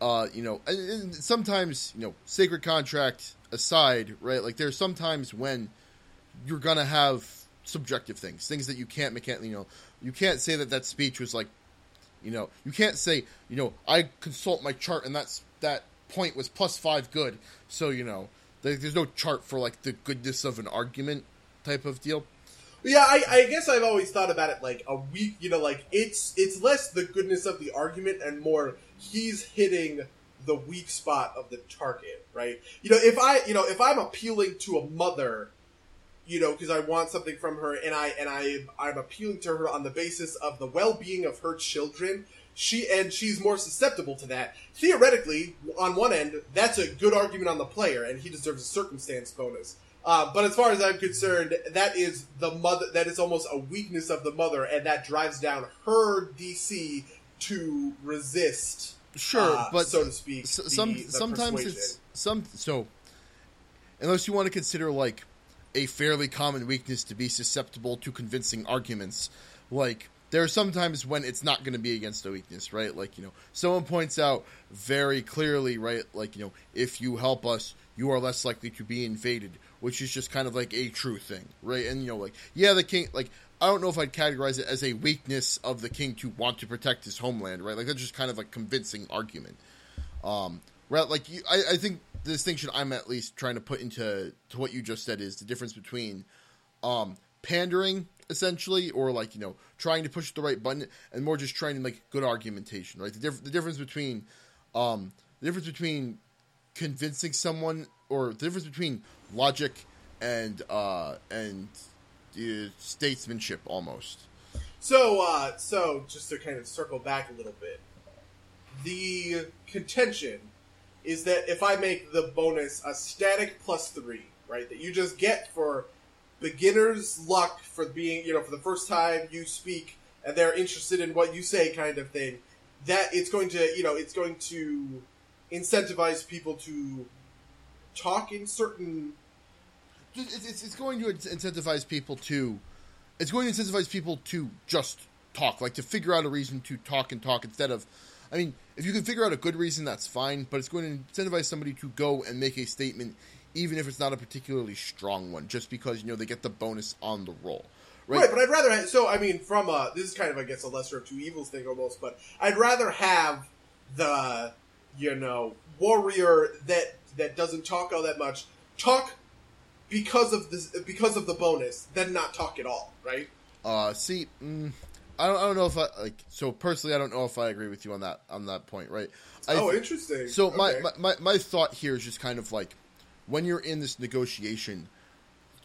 S1: uh, you know, and, and sometimes you know, sacred contract aside, right? Like, there's sometimes when you're gonna have subjective things, things that you can't mechanically, you know, you can't say that that speech was like, you know, you can't say, you know, I consult my chart and that's that point was plus five good, so you know, there, there's no chart for like the goodness of an argument type of deal.
S2: Yeah, I, I guess I've always thought about it like a weak, you know, like it's it's less the goodness of the argument and more he's hitting the weak spot of the target, right? You know, if I, you know, if I'm appealing to a mother, you know, because I want something from her, and I and I I'm appealing to her on the basis of the well-being of her children. She and she's more susceptible to that. Theoretically, on one end, that's a good argument on the player, and he deserves a circumstance bonus. Uh, but as far as I'm concerned, that is the mother. That is almost a weakness of the mother, and that drives down her DC to resist.
S1: Sure,
S2: uh,
S1: but
S2: so to speak,
S1: s-
S2: the-
S1: some
S2: the
S1: sometimes
S2: persuasion.
S1: it's some so unless you want to consider like a fairly common weakness to be susceptible to convincing arguments like there are sometimes when it's not going to be against a weakness right like you know someone points out very clearly right like you know if you help us you are less likely to be invaded which is just kind of like a true thing right and you know like yeah the king like I don't know if I'd categorize it as a weakness of the king to want to protect his homeland, right? Like that's just kind of a convincing argument. Um, right? Like you, I, I think the distinction I'm at least trying to put into to what you just said is the difference between um, pandering essentially, or like you know trying to push the right button, and more just trying to make good argumentation, right? The, diff- the difference between um, the difference between convincing someone, or the difference between logic and uh, and uh, statesmanship, almost.
S2: So, uh, so just to kind of circle back a little bit, the contention is that if I make the bonus a static plus three, right, that you just get for beginner's luck for being, you know, for the first time you speak and they're interested in what you say, kind of thing, that it's going to, you know, it's going to incentivize people to talk in certain
S1: It's, it's, it's going to incentivize people to. It's going to incentivize people to just talk, like to figure out a reason to talk and talk instead of. I mean, if you can figure out a good reason, that's fine, but it's going to incentivize somebody to go and make a statement, even if it's not a particularly strong one, just because you know they get the bonus on the roll, right?
S2: Right, but I'd rather. Have, so I mean, from a this is kind of I guess a lesser of two evils thing almost, but I'd rather have the you know warrior that that doesn't talk all that much talk because of this because of the bonus than not talk at all, right?
S1: Uh, see, mm, I don't, I don't know if I like. So personally, I don't know if I agree with you on that on that point, right? I,
S2: oh, interesting.
S1: So my,
S2: Okay.
S1: my, my my thought here is just kind of like when you're in this negotiation,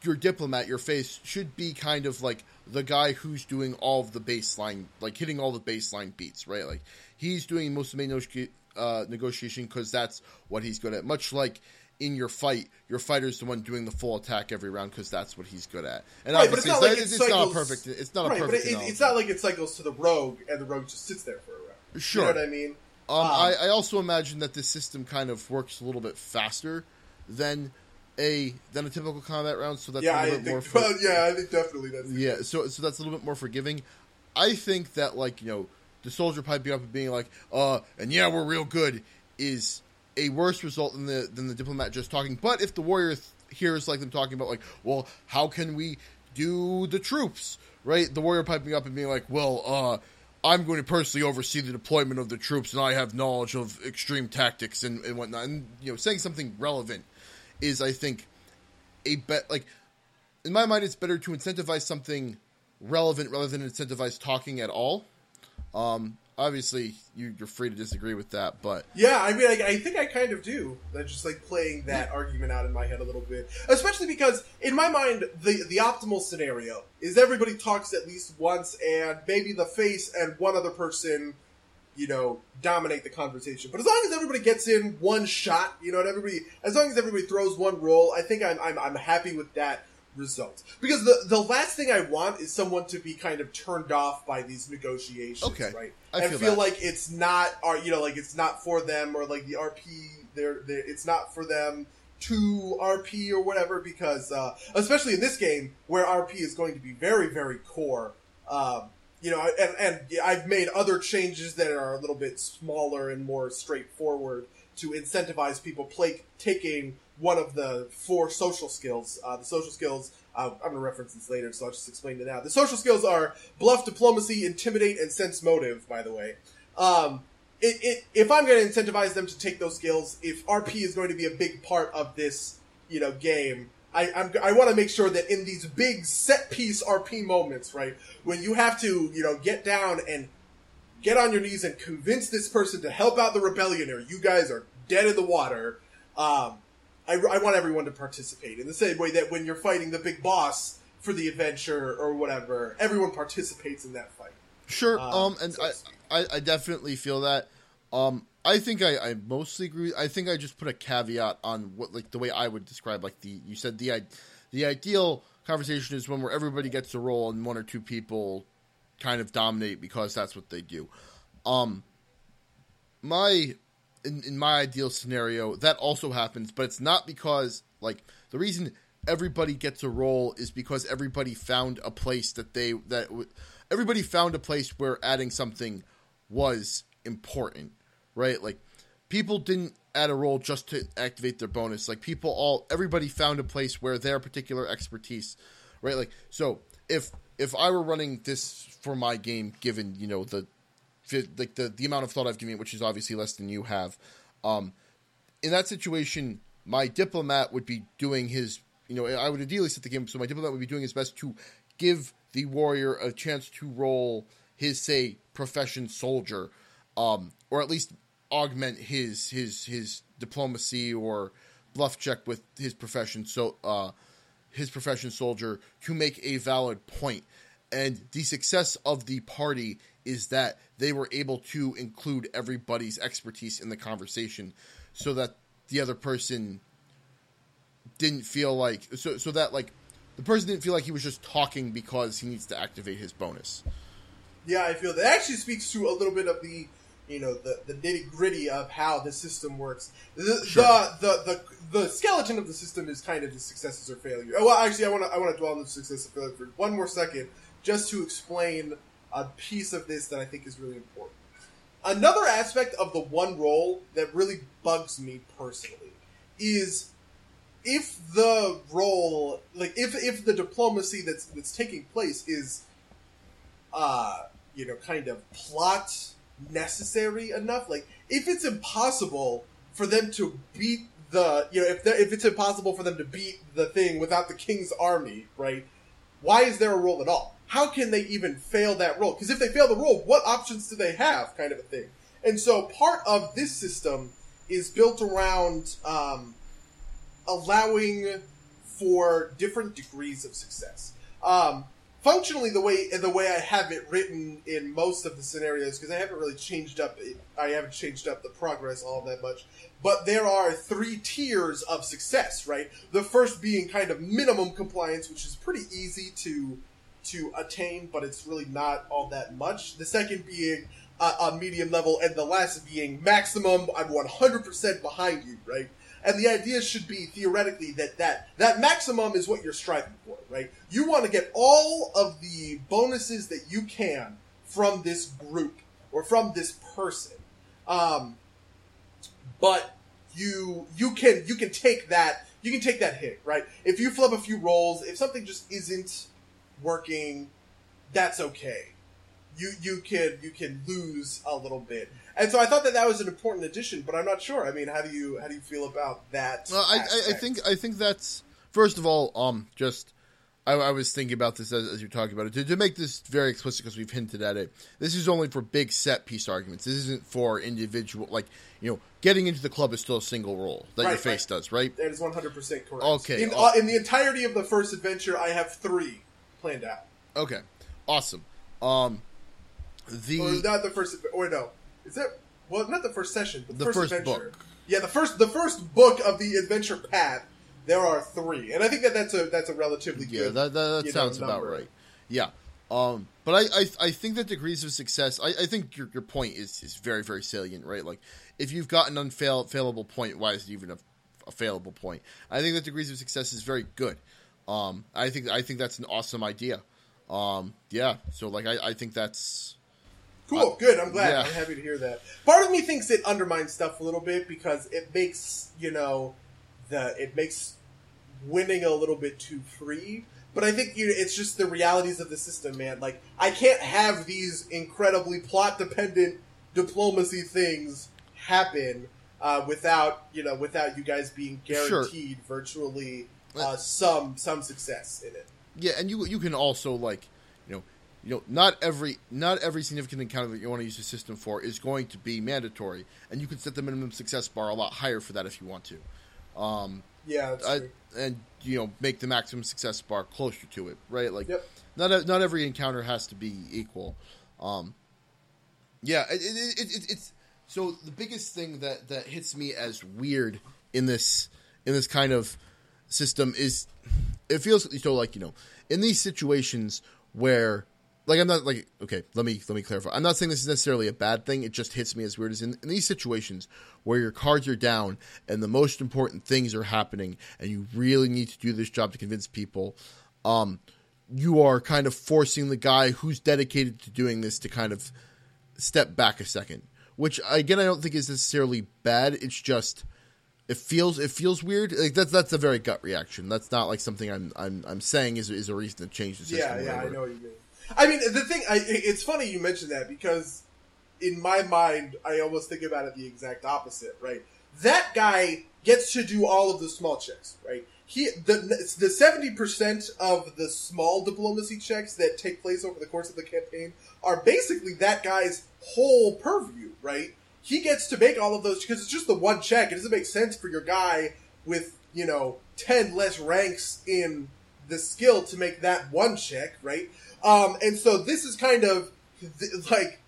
S1: your diplomat, your face should be kind of like the guy who's doing all of the baseline, like hitting all the baseline beats, right? Like he's doing most of the nego- uh, negotiation because that's what he's good at. Much like in your fight, your fighter is the one doing the full attack every round because that's what he's good at. And
S2: Right, but it's
S1: obviously,
S2: not like
S1: it's,
S2: it
S1: it's not a perfect. It's not a
S2: right, but
S1: perfect.
S2: it, it- it's not like it cycles to the rogue and the rogue just sits there for a round.
S1: Sure.
S2: You know what I mean?
S1: Um,
S2: Um,
S1: I, I also imagine that this system kind of works a little bit faster than a than a typical combat round, so that's
S2: yeah,
S1: a
S2: I
S1: little bit more.
S2: think.
S1: For,
S2: Well, yeah, I think definitely that's.
S1: yeah, so so that's a little bit more forgiving. I think that like you know the soldier piping up and being like, uh, and yeah, we're real good is a worse result than the than the diplomat just talking. But if the warrior th- hears like them talking about like, well, how can we do the troops? Right, the warrior piping up and being like, well, uh. I'm going to personally oversee the deployment of the troops, and I have knowledge of extreme tactics and, and whatnot. And you know, saying something relevant is, I think, a bet. Like in my mind, it's better to incentivize something relevant rather than incentivize talking at all. Um, obviously, you, you're free to disagree with that, but
S2: Yeah, I mean, I, I think I kind of do. I just like playing that argument out in my head a little bit, especially because in my mind, the the optimal scenario is everybody talks at least once, and maybe the face and one other person, you know, dominate the conversation. But as long as everybody gets in one shot, you know, and everybody, as long as everybody throws one roll, I think I'm I'm, I'm happy with that result. Because the the last thing I want is someone to be kind of turned off by these negotiations,
S1: Okay.
S2: right?
S1: I
S2: and
S1: feel
S2: feel like it's not, or you know, like it's not for them, or like the RP, they're, they're it's not for them to RP or whatever, because uh, especially in this game where RP is going to be very, very core. Um, you know, and, and I've made other changes that are a little bit smaller and more straightforward to incentivize people play taking one of the four social skills. Uh, the social skills, uh, I'm going to reference this later, so I'll just explain it now. The social skills are bluff, diplomacy, intimidate, and sense motive. By the way, um, it, it, if I'm going to incentivize them to take those skills, if RP is going to be a big part of this, you know, game, I, I want to make sure that in these big set piece RP moments, right, when you have to, you know, get down and get on your knees and convince this person to help out the rebellion, or you guys are dead in the water. Um, I, I want everyone to participate in the same way that when you're fighting the big boss for the adventure or whatever, everyone participates in that fight.
S1: sure.
S2: Um,
S1: Um, and
S2: so
S1: I. I, I definitely feel that. Um, I think I, I mostly agree. I think I just put a caveat on what like the way I would describe like the you said the the ideal conversation is one where everybody gets a roll and one or two people kind of dominate because that's what they do. Um, my in, in my ideal scenario that also happens, but it's not because like the reason everybody gets a roll is because everybody found a place that they that everybody found a place where adding something was important, right? Like people didn't add a roll just to activate their bonus. Like people all everybody found a place where their particular expertise, right? Like so if if I were running this for my game, given you know the like the the amount of thought I've given which is obviously less than you have, um, in that situation, my diplomat would be doing his you know I would ideally set the game so my diplomat would be doing his best to give the warrior a chance to roll his say profession soldier, um, or at least augment his his his diplomacy or bluff check with his profession so uh, his profession soldier to make a valid point. And the success of the party is that they were able to include everybody's expertise in the conversation so that the other person didn't feel like so so that like the person didn't feel like he was just talking because he needs to activate his bonus.
S2: Yeah, I feel that actually speaks to a little bit of the you know the, the nitty gritty of how the system works. The, sure. the, the the the skeleton of the system is kind of the successes or failures. Oh, well, actually, I want to I want to dwell on the success or failure for one more second, just to explain a piece of this that I think is really important. Another aspect of the one roll that really bugs me personally is if the roll, like if if the diplomacy that's that's taking place is, uh, you know, kind of plot necessary enough. Like if it's impossible for them to beat the, you know, if if it's impossible for them to beat the thing without the king's army, right? Why is there a roll at all? How can they even fail that roll? Because if they fail the roll, what options do they have? Kind of a thing. And so part of this system is built around um, allowing for different degrees of success. Um, functionally the way the way I have it written in most of the scenarios because I haven't really changed up I haven't changed up the progress all that much. But there are three tiers of success, right? The first being kind of minimum compliance, which is pretty easy to to attain, but it's really not all that much. The second being a, a medium level, and the last being maximum. I'm 100% behind you, right? And the idea should be theoretically that that, that maximum is what you're striving for, right? You want to get all of the bonuses that you can from this group or from this person. Um, but you you can you can take that you can take that hit, right? If you flub a few rolls, if something just isn't working, that's okay. You you can you can lose a little bit. And so I thought that that was an important addition, but I'm not sure. I mean, how do you how do you feel about that?
S1: Well, I, I, I think I think that's first of all, um, just I, I was thinking about this as, as, you're talking about it to, to make this very explicit because we've hinted at it. This is only for big set piece arguments. This isn't for individual like you know getting into the club is still a single roll that right, your face right. does, right?
S2: That is 100 percent correct.
S1: Okay,
S2: in, uh, in the entirety of the first adventure, I have three planned out.
S1: Okay, awesome. Um, the
S2: or not the first or no, is that well not the first session, the,
S1: the
S2: first,
S1: first
S2: adventure.
S1: book.
S2: Yeah, the first the first book of the adventure path. There are three, and I think that that's a that's a relatively
S1: yeah,
S2: good.
S1: that that, that sounds
S2: know,
S1: about right. Yeah, um, but I, I I think that degrees of success. I, I think your your point is is very very salient, right? Like if you've got an unfailable point, why is it even a, a failable point? I think that degrees of success is very good. Um, I think I think that's an awesome idea. Um, yeah, so like I, I think that's
S2: Cool, good. I'm glad. Yeah. I'm happy to hear that. Part of me thinks it undermines stuff a little bit because it makes you know the it makes winning a little bit too free. But I think you it's just the realities of the system, man. Like I can't have these incredibly plot dependent diplomacy things happen uh, without you know without you guys being guaranteed sure. virtually uh, some some success in it.
S1: Yeah, and you you can also like you know you know, not every not every significant encounter that you want to use the system for is going to be mandatory, and you can set the minimum success bar a lot higher for that if you want to. Um,
S2: yeah, I,
S1: and you know, make the maximum success bar closer to it, right? Like,
S2: yep.
S1: not not every encounter has to be equal. Um, yeah, it, it, it, it's So the biggest thing that that hits me as weird in this in this kind of system is it feels so like you know in these situations where like I'm not like okay let me let me clarify. I'm not saying this is necessarily a bad thing. It just hits me as weird as in, in these situations where your cards are down and the most important things are happening and you really need to do this job to convince people um you are kind of forcing the guy who's dedicated to doing this to kind of step back a second which again I don't think is necessarily bad. It's just it feels it feels weird. Like that's that's a very gut reaction. That's not like something I'm I'm I'm saying is is a reason to change the system.
S2: Yeah, yeah, I know what you mean. I mean, the thing, I, it's funny you mentioned that because in my mind, I almost think about it the exact opposite. Right, that guy gets to do all of the small checks. Right, he the the seventy percent of the small diplomacy checks that take place over the course of the campaign are basically that guy's whole purview. Right he gets to make all of those because it's just the one check. It doesn't make sense for your guy with you know ten less ranks in the skill to make that one check, right? Um, and so this is kind of th- like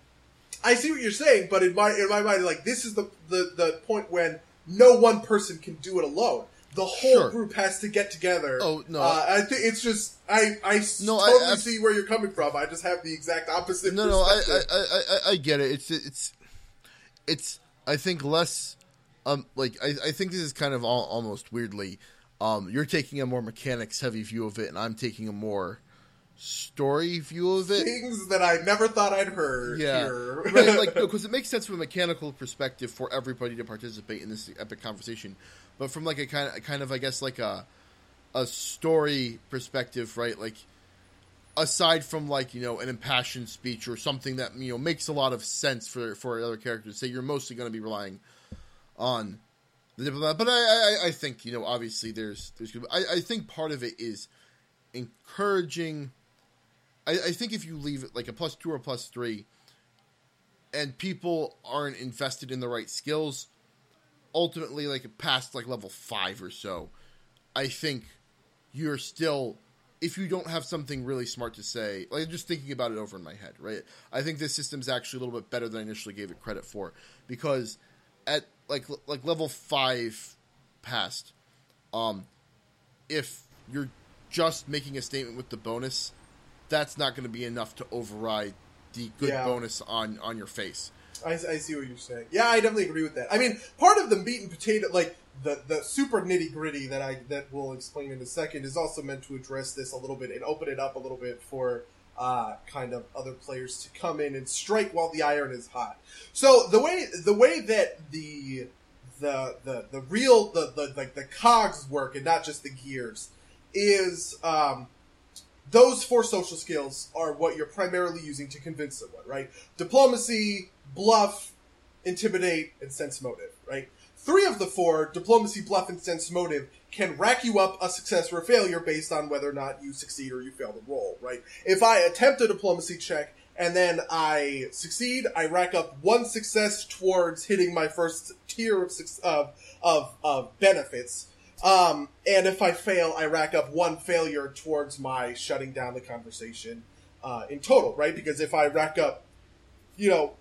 S2: I see what you're saying, but in my in my mind, like this is the the, the point when no one person can do it alone. The whole
S1: Sure.
S2: group has to get together.
S1: Oh, no.
S2: Uh, I think it's just I I
S1: No,
S2: totally
S1: I-
S2: see where you're coming from. I just have the exact opposite.
S1: No, no, I, I, I, I get it. It's it's it's I think less um like I, I think this is kind of all, almost weirdly um you're taking a more mechanics heavy view of it and I'm taking a more story view of it.
S2: things that I never thought I'd heard
S1: Yeah,
S2: here.
S1: right. Like because it makes sense from a mechanical perspective for everybody to participate in this epic conversation, but from like a kind of kind of I guess like a a story perspective, right? Like aside from like you know an impassioned speech or something that you know makes a lot of sense for for other characters, say you're mostly going to be relying on the diplomat. But I, I I think you know obviously there's there's I I think part of it is encouraging. I, I think if you leave it like a plus two or plus three, and people aren't invested in the right skills, ultimately like past like level five or so, I think you're still if you don't have something really smart to say, like just thinking about it over in my head, right? I think this system's actually a little bit better than I initially gave it credit for because at like like level five past, um, if you're just making a statement with the bonus, that's not going to be enough to override the good
S2: Yeah.
S1: bonus on on your face.
S2: I, I see what you're saying. Yeah, I definitely agree with that. I mean, part of the meat and potato, like the the super nitty gritty that I that we'll explain in a second, is also meant to address this a little bit and open it up a little bit for uh, kind of other players to come in and strike while the iron is hot. So the way the way that the the the the real the the like the cogs work and not just the gears is um those four social skills are what you're primarily using to convince someone, right? Diplomacy, bluff, intimidate, and sense motive, right? Three of the four, diplomacy, bluff, and sense motive, can rack you up a success or a failure based on whether or not you succeed or you fail the roll, right? If I attempt a diplomacy check and then I succeed, I rack up one success towards hitting my first tier of of of, of benefits. Um, and if I fail, I rack up one failure towards my shutting down the conversation uh, in total, right? Because if I rack up, you know,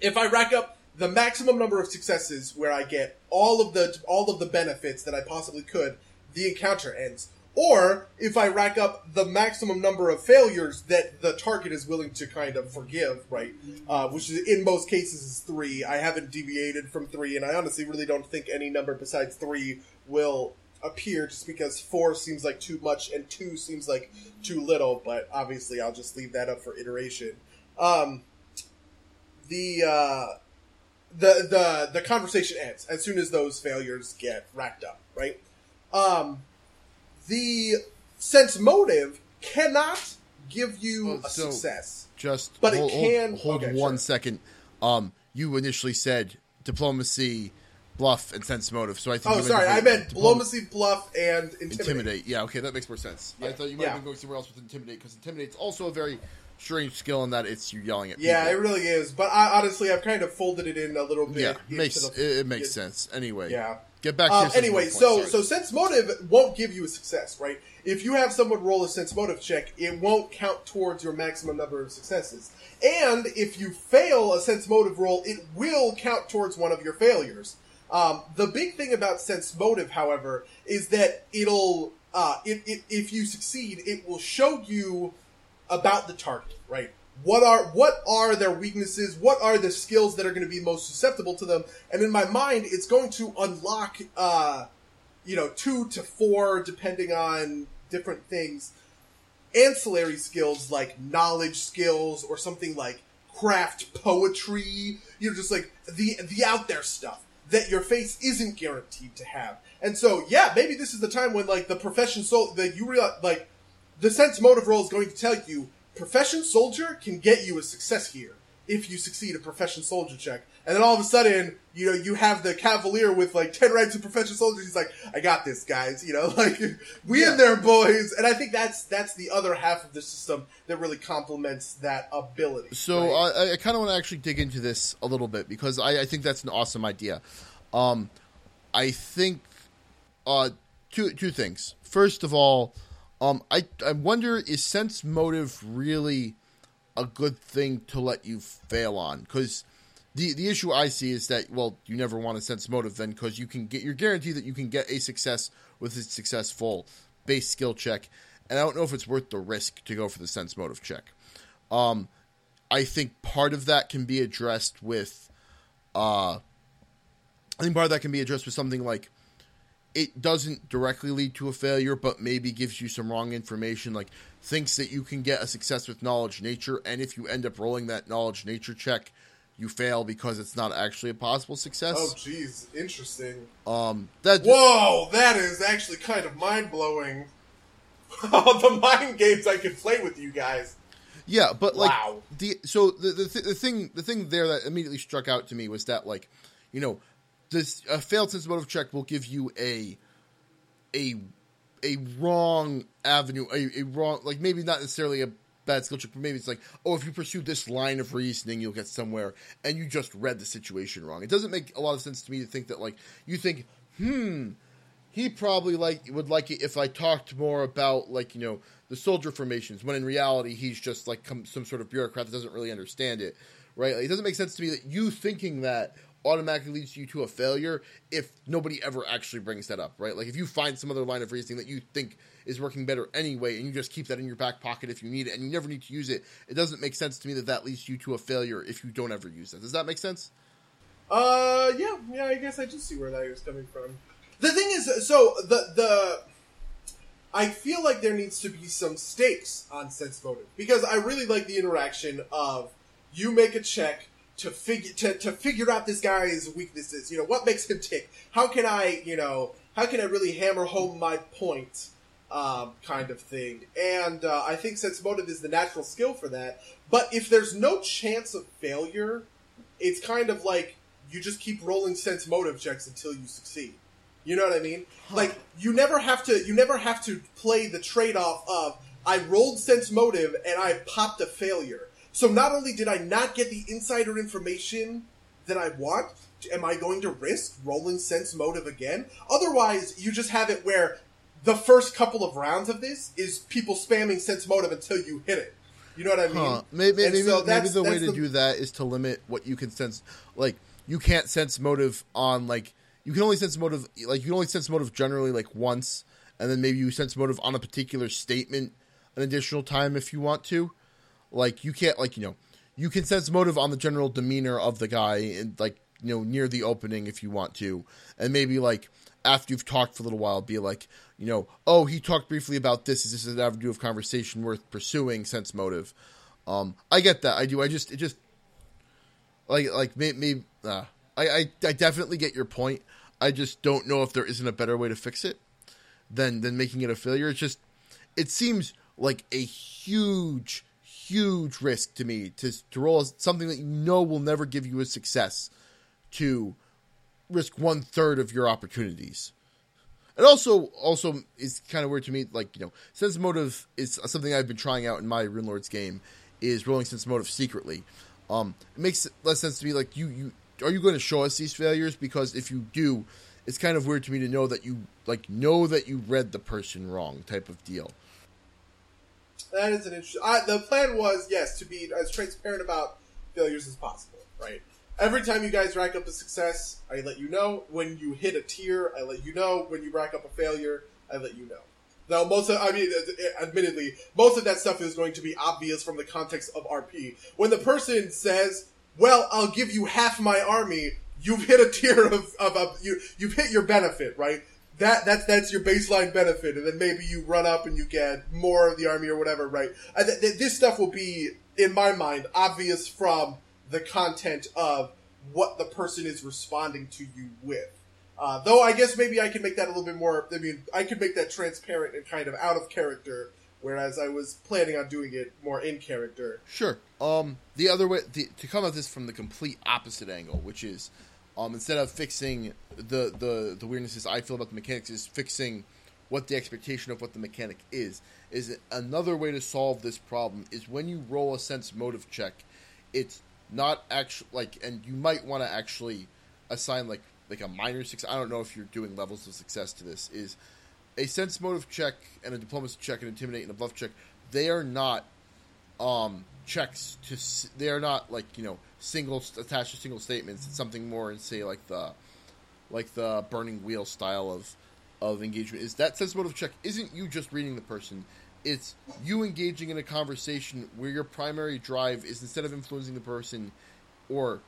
S2: if I rack up the maximum number of successes where I get all of the all of the benefits that I possibly could, the encounter ends. Or if I rack up the maximum number of failures that the target is willing to kind of forgive, right? Uh, which is in most cases is three. I haven't deviated from three, and I honestly really don't think any number besides three will appear just because four seems like too much and two seems like too little, but obviously I'll just leave that up for iteration. Um, the uh, the the the conversation ends as soon as those failures get racked up, right? Um, the sense motive cannot give you
S1: Well,
S2: a
S1: so-
S2: success.
S1: Just
S2: But it
S1: hold, hold-
S2: can-
S1: hold,
S2: okay,
S1: one
S2: sure.
S1: second. Um, you initially said diplomacy, bluff, and sense motive. So I think.
S2: Oh, sorry, I meant
S1: diplom-
S2: diplomacy, bluff, and intimidate.
S1: Intimidate. Yeah, okay, that makes more sense. I thought you might
S2: yeah.
S1: have been going somewhere else with intimidate because intimidate's also a very strange skill in that it's you yelling at me.
S2: Yeah, it really is. But I, honestly, I've kind of folded it in a little bit.
S1: yeah,
S2: into
S1: makes
S2: the-
S1: it, it makes sense. Anyway,
S2: Yeah.
S1: get back to
S2: Um, anyway, so
S1: point,
S2: so sense motive won't give you a success, right? If you have someone roll a sense motive check, it won't count towards your maximum number of successes. And if you fail a sense motive roll, it will count towards one of your failures. Um, the big thing about sense motive, however, is that it'll uh, it, it, if you succeed, it will show you about the target, right? What are what are their weaknesses? What are the skills that are going to be most susceptible to them? And in my mind, it's going to unlock, uh, you know, two to four, depending on different things, ancillary skills like knowledge skills or something like craft poetry. You know, just like the the out there stuff that your face isn't guaranteed to have. And so, yeah, maybe this is the time when like the profession soul that you realize like the sense motive roll is going to tell you profession soldier can get you a success here if you succeed a profession soldier check. And then all of a sudden, you know, you have the cavalier with like 10 ranks of profession soldiers. He's like, I got this, guys. You know, like, we
S1: Yeah.
S2: in there, boys. And I think that's, that's the other half of the system that really complements that ability.
S1: So
S2: right?
S1: I, I kind of want to actually dig into this a little bit because I, I think that's an awesome idea. Um, I think uh, two two things. First of all, um, I I wonder is sense motive really a good thing to let you fail on? Because the the issue I see is that well, you never want a sense motive then because you can get you're guaranteed that you can get a success with a successful base skill check, and I don't know if it's worth the risk to go for the sense motive check. Um, I think part of that can be addressed with, uh, I think part of that can be addressed with something like it doesn't directly lead to a failure, but maybe gives you some wrong information, like thinks that you can get a success with knowledge nature, and if you end up rolling that knowledge nature check, you fail because it's not actually a possible success.
S2: oh, geez. Interesting.
S1: Um, that
S2: Whoa, that is actually kind of mind blowing. All the mind games I can play with you guys.
S1: Yeah, but like
S2: Wow.
S1: the so the the, th- the thing the thing there that immediately struck out to me was that like you know this a failed sense of motive check will give you a a a wrong avenue a, a wrong like maybe not necessarily a bad skill check but maybe it's like oh if you pursue this line of reasoning you'll get somewhere and you just read the situation wrong it doesn't make a lot of sense to me to think that like you think hmm he probably like would like it if I talked more about like you know the soldier formations. When in reality, he's just like some sort of bureaucrat that doesn't really understand it, right? Like, it doesn't make sense to me that you thinking that automatically leads you to a failure if nobody ever actually brings that up, right? Like if you find some other line of reasoning that you think is working better anyway, and you just keep that in your back pocket if you need it, and you never need to use it, it doesn't make sense to me that that leads you to a failure if you don't ever use it. Does that make sense?
S2: Uh, yeah, yeah. I guess I do see where that is coming from. The thing is, so the the I feel like there needs to be some stakes on sense motive because I really like the interaction of you make a check to figure to, to figure out this guy's weaknesses. You know what makes him tick. How can I, you know, how can I really hammer home my point? Um, kind of thing, and uh, I think sense motive is the natural skill for that. But if there's no chance of failure, it's kind of like you just keep rolling sense motive checks until you succeed. You know what I mean? Like you never have to you never have to play the trade off of I rolled sense motive and I popped a failure. So not only did I not get the insider information that I want, am I going to risk rolling sense motive again? Otherwise, you just have it where the first couple of rounds of this is people spamming sense motive until you hit it. You know what I mean?
S1: Huh. Maybe maybe,
S2: so
S1: maybe the way to do that is to limit what you can sense. Like you can't sense motive on like you can only sense motive like you can only sense motive generally like once, and then maybe you sense motive on a particular statement an additional time if you want to. Like you can't like you know you can sense motive on the general demeanor of the guy and like you know near the opening if you want to, and maybe like after you've talked for a little while, be like, you know, oh, he talked briefly about this. Is this an avenue of conversation worth pursuing? Sense motive. Um, I get that. I do. I just, it just, like, like maybe, uh, I, I, I definitely get your point. I just don't know if there isn't a better way to fix it than than making it a failure. It's just, it seems like a huge, huge risk to me to to roll something that you know will never give you a success to risk one third of your opportunities. It also also is kind of weird to me, like you know, sense motive is something I've been trying out in my Runelords game. Is rolling sense motive secretly. Um, it makes less sense to me. Like you, you are you going to show us these failures? Because if you do, it's kind of weird to me to know that you like know that you read the person wrong type of deal.
S2: That is an interesting. I, the plan was yes to be as transparent about failures as possible. Right. Every time you guys rack up a success, I let you know. When you hit a tier, I let you know. When you rack up a failure, I let you know. Now, most of, I mean, uh, uh, admittedly, most of that stuff is going to be obvious from the context of RP. When the person says, well, I'll give you half my army, you've hit a tier of, of, of you, you've hit your benefit, right? That, that's, that's your baseline benefit, and then maybe you run up and you get more of the army or whatever, right? Th- th- this stuff will be, in my mind, obvious from the content of what the person is responding to you with. Uh, though I guess maybe I can make that a little bit more. I mean, I could make that transparent and kind of out of character, whereas I was planning on doing it more in character.
S1: Sure. Um, the other way the, to come at this from the complete opposite angle, which is, um, instead of fixing the the the weirdnesses I feel about the mechanics, is fixing what the expectation of what the mechanic is. Is another way to solve this problem is when you roll a sense motive check, it's not actually like, and you might want to actually assign like like a minor success. I don't know if you're doing levels of success to this. Is a sense motive check and a diplomacy check and intimidate and a bluff check. They are not um, checks to. They are not like you know single attached to single statements. It's something more and say like the like the burning wheel style of of engagement. Is that sense motive check isn't you just reading the person. It's you engaging in a conversation where your primary drive is instead of influencing the person or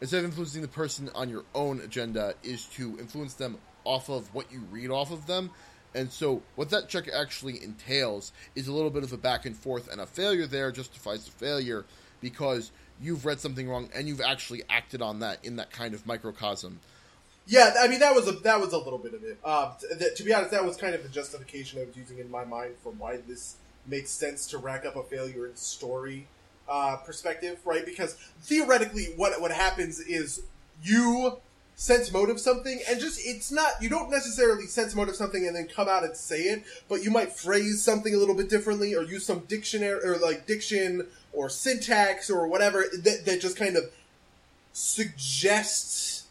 S1: instead of influencing the person on your own agenda, is to influence them off of what you read off of them. And so, what that check actually entails is a little bit of a back and forth, and a failure there justifies the failure because you've read something wrong and you've actually acted on that in that kind of microcosm.
S2: Yeah, I mean that was a that was a little bit of it. Uh, to, be honest, that was kind of the justification I was using in my mind for why this makes sense to rack up a failure in story uh, perspective, right? Because theoretically, what what happens is you sense motive something and just it's not you don't necessarily sense motive something and then come out and say it but you might phrase something a little bit differently or use some dictionary or like diction or syntax or whatever that, that just kind of suggests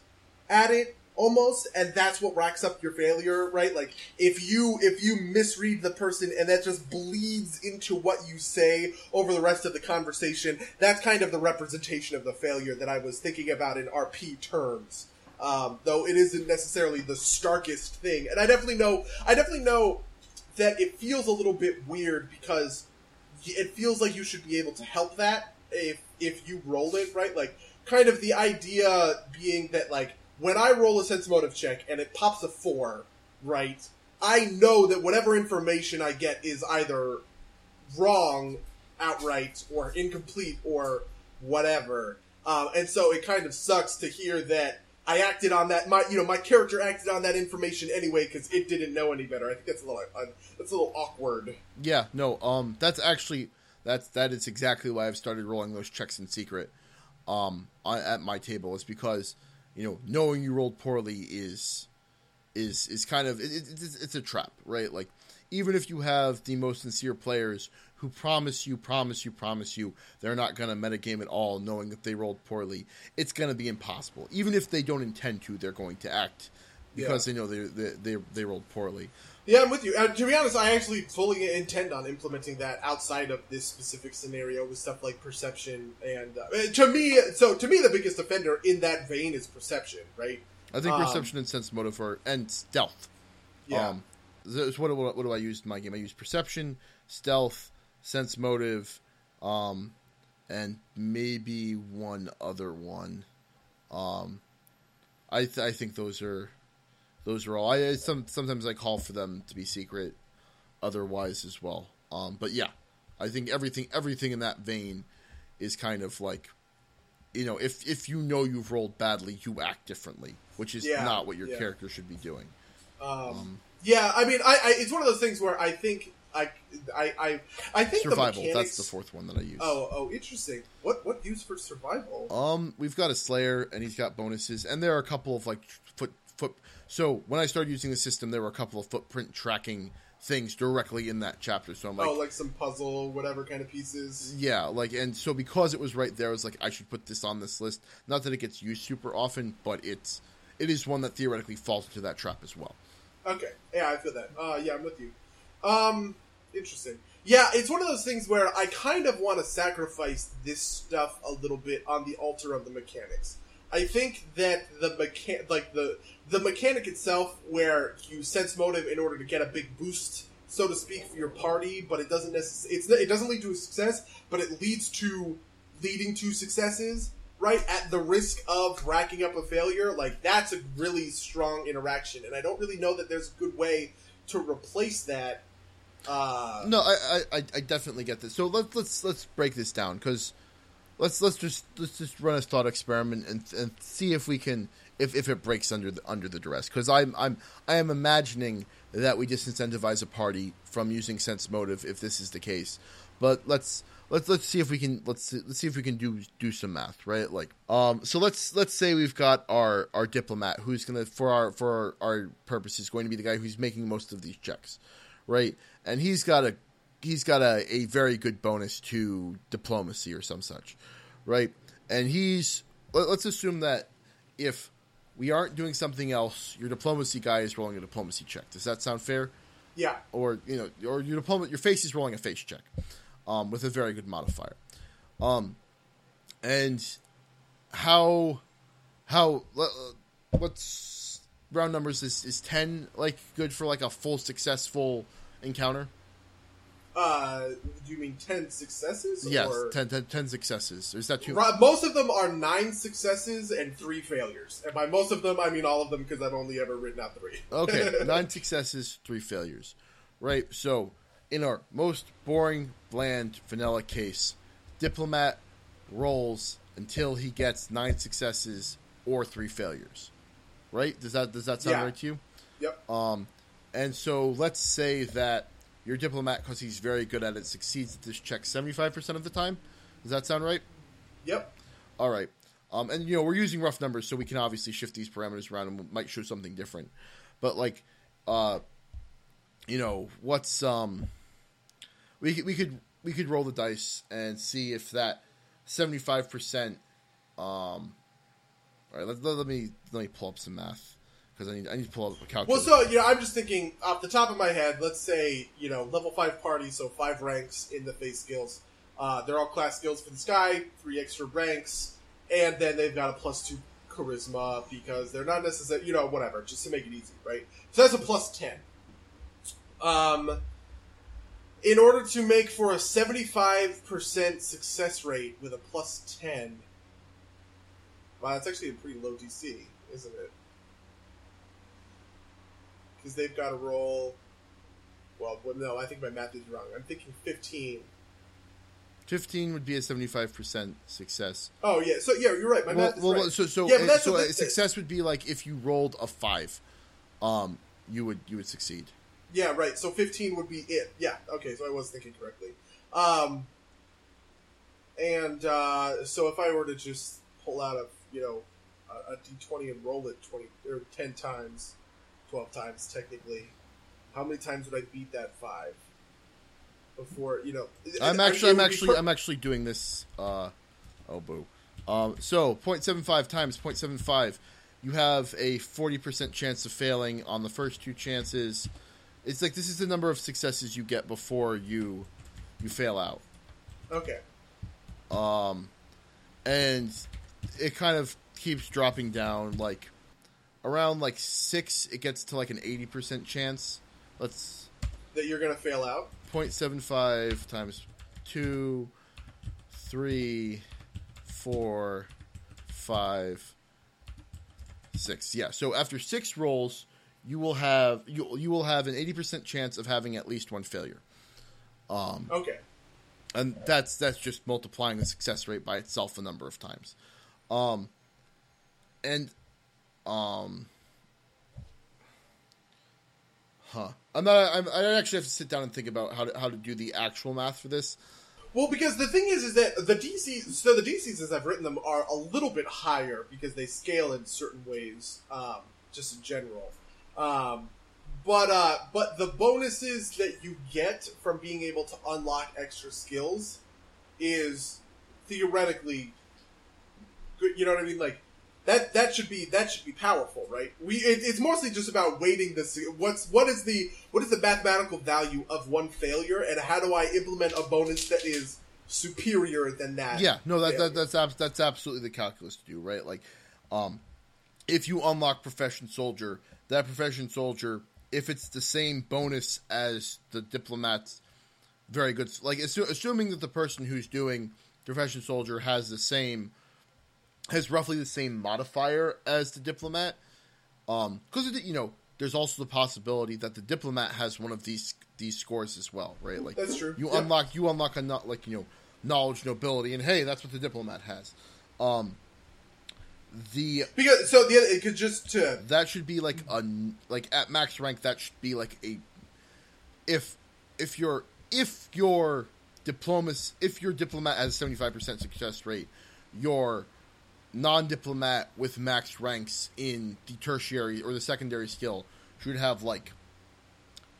S2: at it almost and that's what racks up your failure right? Like if you if you misread the person and that just bleeds into what you say over the rest of the conversation that's kind of the representation of the failure that i was thinking about in rp terms um, though it isn't necessarily the starkest thing and i definitely know i definitely know that it feels a little bit weird because it feels like you should be able to help that if if you roll it right like kind of the idea being that like when I roll a sense motive check and it pops a four, right, I know that whatever information I get is either wrong outright or incomplete or whatever. Um, and so it kind of sucks to hear that I acted on that. My, you know, my character acted on that information anyway because it didn't know any better. I think that's a little, uh, that's a little awkward.
S1: Yeah, no, um, that's actually that's that is exactly why I've started rolling those checks in secret, um, at my table is because you know, knowing you rolled poorly is is is kind of it, it, it's, it's a trap, right? Like even if you have the most sincere players who promise you, promise you, promise you, they're not going to metagame at all, knowing that they rolled poorly. It's going to be impossible. Even if they don't intend to, they're going to act because yeah. they know they, they they they rolled poorly.
S2: Yeah, I'm with you. Uh, to be honest, I actually fully intend on implementing that outside of this specific scenario with stuff like perception and uh, to me. So to me, the biggest offender in that vein is perception, right?
S1: I think um, perception and sense motive are and stealth. Yeah. Um, what, what, what, do I use in my game? I use perception, stealth, sense motive, um, and maybe one other one. Um, I th- I think those are those are all. I some sometimes I call for them to be secret, otherwise as well. Um, but yeah, I think everything everything in that vein is kind of like, you know, if if you know you've rolled badly, you act differently, which is yeah, not what your yeah. character should be doing.
S2: Um, um, yeah, I mean, I, I, it's one of those things where I think I, I, I, I think
S1: survival.
S2: Mechanics...
S1: That's the fourth one that I use.
S2: Oh, oh, interesting. What what use for survival?
S1: Um, we've got a Slayer, and he's got bonuses, and there are a couple of like foot foot so when I started using the system, there were a couple of footprint tracking things directly in that chapter. So I'm like,
S2: oh, like some puzzle, whatever kind of pieces.
S1: Yeah, like, and so because it was right there, I was like, I should put this on this list. Not that it gets used super often, but it's it is one that theoretically falls into that trap as well.
S2: Okay, yeah, I feel that. Uh, yeah, I'm with you. Um, interesting. Yeah, it's one of those things where I kind of want to sacrifice this stuff a little bit on the altar of the mechanics. I think that the mechan- like the the mechanic itself, where you sense motive in order to get a big boost, so to speak, for your party, but it doesn't necessarily it doesn't lead to a success, but it leads to leading to successes, right? At the risk of racking up a failure, like that's a really strong interaction, and I don't really know that there's a good way to replace that. Uh,
S1: No, I, I, I definitely get this. So let's let's let's break this down because let's let's just let's just run a thought experiment and and see if we can if, if it breaks under the under the duress because I'm I'm I am imagining that we disincentivize a party from using sense motive if this is the case. But let's let's let's see if we can let's see, let's see if we can do do some math, right? Like um so let's let's say we've got our our diplomat who's going to for our for our, our purposes going to be the guy who's making most of these checks, right? And he's got a he's got a, a very good bonus to diplomacy or some such, right? And he's let, us assume that if we aren't doing something else, your diplomacy guy is rolling a diplomacy check. Does that sound fair?
S2: yeah,
S1: Or you know, or your diploma, your face is rolling a face check, um, with a very good modifier. Um, and how how uh, what's round numbers is is ten like good for like a full successful encounter?
S2: Uh, do you mean ten successes?
S1: Yes,
S2: or...
S1: 10, 10, 10 successes. Is that too?
S2: Right, most of them are nine successes and three failures, and by most of them I mean all of them because I've only ever written out three.
S1: Okay, nine successes, three failures. Right. So, in our most boring, bland, vanilla case, diplomat rolls until he gets nine successes or three failures. Right? Does that does that sound
S2: Yeah.
S1: right to you?
S2: Yep.
S1: Um, and so let's say that your diplomat, because he's very good at it, succeeds at this check seventy five percent of the time. Does that sound right?
S2: Yep.
S1: All right. Um, and you know we're using rough numbers, so we can obviously shift these parameters around and might show something different. But like, uh, you know, what's um, we could, we could we could roll the dice and see if that seventy five percent. Um, all right, let, let, let me let me pull up some math because I need I need to pull up a
S2: Well, so you know, I'm just thinking off the top of my head. Let's say you know level five party, so five ranks in the face skills. Uh, they're all class skills for this guy, three extra ranks, and then they've got a plus two charisma because they're not necessarily you know whatever, just to make it easy, right? So that's a plus ten. Um, in order to make for a seventy-five percent success rate with a plus ten. Wow, that's actually a pretty low DC, isn't it? Because they've got to roll. Well, no, I think my math is wrong. I'm thinking 15.
S1: Fifteen would be a seventy five percent success.
S2: Oh yeah, so yeah, you're right. My
S1: well,
S2: math is
S1: well,
S2: right.
S1: so so
S2: Yeah, but
S1: uh,
S2: that's
S1: so
S2: what
S1: a
S2: is.
S1: success would be like if you rolled a five, um, you would you would succeed.
S2: Yeah, right. So 15 would be it. Yeah. Okay. So I was thinking correctly. Um, and uh, so if I were to just pull out of, you know a, a d20 and roll it 20 or 10 times, 12 times technically, how many times would I beat that five? Before you know,
S1: I'm
S2: I-
S1: actually
S2: it
S1: I'm actually
S2: per-
S1: I'm actually doing this. Uh, oh boo. Um, so 0.75 times 0.75, you have a 40% chance of failing on the first two chances. It's like this is the number of successes you get before you you fail out.
S2: okay.
S1: um, and it kind of keeps dropping down. Like around like six, it gets to like an eighty percent chance. Let's
S2: That you're gonna fail out.
S1: 0.75 times two, three, four, five, six. Yeah. So after six rolls, you will have you you will have an eighty percent chance of having at least one failure. Um,
S2: Okay.
S1: and that's that's just multiplying the success rate by itself a number of times um and um huh i'm not I'm, i actually have to sit down and think about how to how to do the actual math for this
S2: Well, because the thing is, is that the DCs, so the DCs as I've written them are a little bit higher because they scale in certain ways, um, just in general. Um, but uh, but the bonuses that you get from being able to unlock extra skills is theoretically good. You know what I mean? Like that that should be that should be powerful, right? We it, it's mostly just about weighting this. What's what is the what is the mathematical value of one failure, and how do I implement a bonus that is superior than that?
S1: Yeah, no, that, that that's abs- that's absolutely the calculus to do, right? Like, um, if you unlock profession soldier, that profession soldier, if it's the same bonus as the diplomat's, very good. Like, assu- assuming that the person who's doing profession soldier has the same, has roughly the same modifier as the diplomat, um, because you know, there's also the possibility that the diplomat has one of these these scores as well, right? Like,
S2: That's true.
S1: You
S2: Yep.
S1: unlock you unlock a not like you know knowledge nobility, and hey, that's what the diplomat has. Um, the
S2: because so the other, it could just to
S1: that should be like a like at max rank that should be like a if if your if your diplomas if your diplomat has a 75% success rate your non-diplomat with max ranks in the tertiary or the secondary skill should have like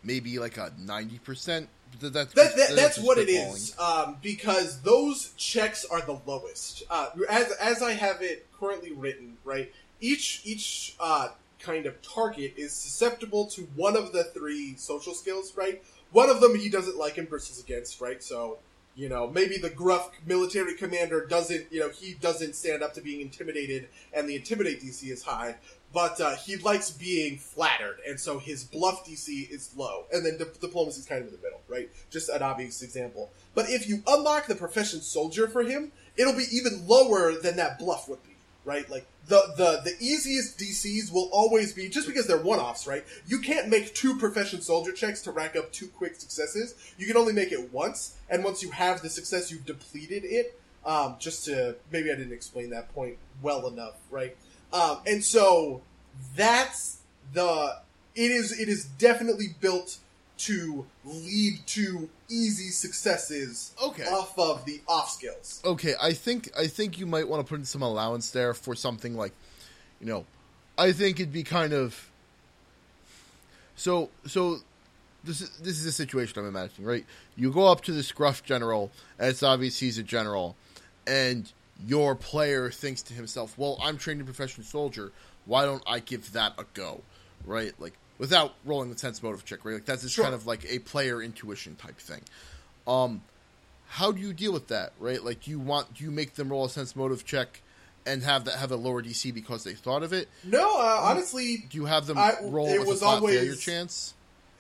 S1: maybe like a 90% Th- that's
S2: That, that,
S1: that's
S2: that's what it is um, because those checks are the lowest. Uh, as as I have it currently written, right? Each each uh, kind of target is susceptible to one of the three social skills, right? One of them he doesn't like and versus against, right? So you know maybe the gruff military commander doesn't, you know, he doesn't stand up to being intimidated, and the intimidate DC is high. But uh, he likes being flattered, and so his bluff DC is low, and then dip- diplomacy is kind of in the middle, right? Just an obvious example. But if you unlock the profession soldier for him, it'll be even lower than that bluff would be, right? Like the the the easiest DCs will always be just because they're one offs, right? You can't make two profession soldier checks to rack up two quick successes. You can only make it once, and once you have the success, you've depleted it. Um, just to maybe I didn't explain that point well enough, right? Um, and so that's the it is it is definitely built to lead to easy successes
S1: Okay.
S2: off of the off skills.
S1: okay i think i think you might want to put in some allowance there for something like you know i think it'd be kind of so so this is this is a situation i'm imagining right you go up to this gruff general and it's obvious he's a general and your player thinks to himself well i'm trained a professional soldier why don't i give that a go right like without rolling the sense motive check right like that's just
S2: Sure.
S1: kind of like a player intuition type thing um how do you deal with that, right? Like, do you want do you make them roll a sense motive check and have that have a lower DC because they thought of it?
S2: No, uh, honestly,
S1: Do you have them
S2: I-
S1: roll
S2: it
S1: with
S2: was always-
S1: failure chance?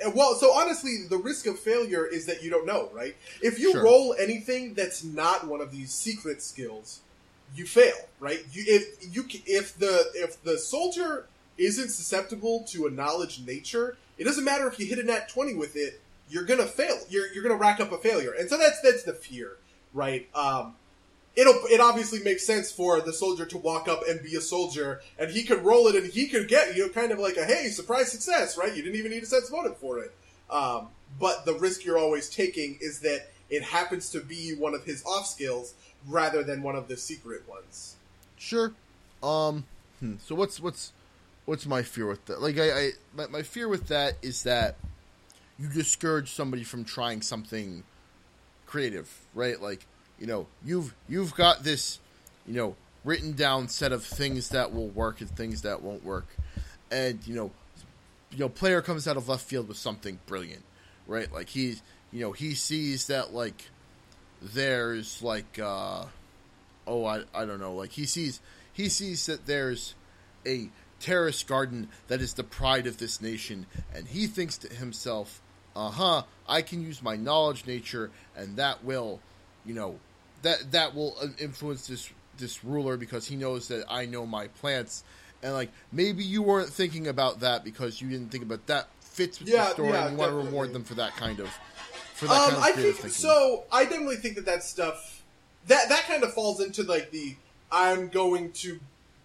S2: Uh, Well, so honestly, the risk of failure is that you don't know, right? If you
S1: Sure.
S2: roll anything that's not one of these secret skills, you fail, right? You, if you if the if the soldier isn't susceptible to a knowledge nature, it doesn't matter if you hit a nat twenty with it. You're gonna fail. You're you're gonna rack up a failure, and so that's that's the fear, right? Um, it'll it obviously makes sense for the soldier to walk up and be a soldier, and he could roll it, and he could get you know, kind of like a hey surprise success, right? You didn't even need a sense motive for it. Um, but the risk you're always taking is that it happens to be one of his off skills rather than one of the secret ones.
S1: Sure. Um. hmm, So what's what's what's my fear with that? Like, I, I my, my fear with that is that you discourage somebody from trying something creative, right? Like, you know, you've you've got this, you know, written down set of things that will work and things that won't work, and you know, you know, player comes out of left field with something brilliant, right? Like he's, you know, he sees that like there's like, uh oh, I I don't know, like he sees he sees that there's a terrace garden that is the pride of this nation, and he thinks to himself, uh huh, I can use my knowledge nature, and that will, you know, that that will uh, influence this this ruler because he knows that I know my plants, and like maybe you weren't thinking about that because you didn't think about that fits with
S2: Yeah,
S1: the story,
S2: yeah,
S1: and you want to reward them for that kind of for that
S2: Um,
S1: kind of
S2: I think
S1: thinking.
S2: so. I definitely think that that stuff that that kind of falls into like the I'm going to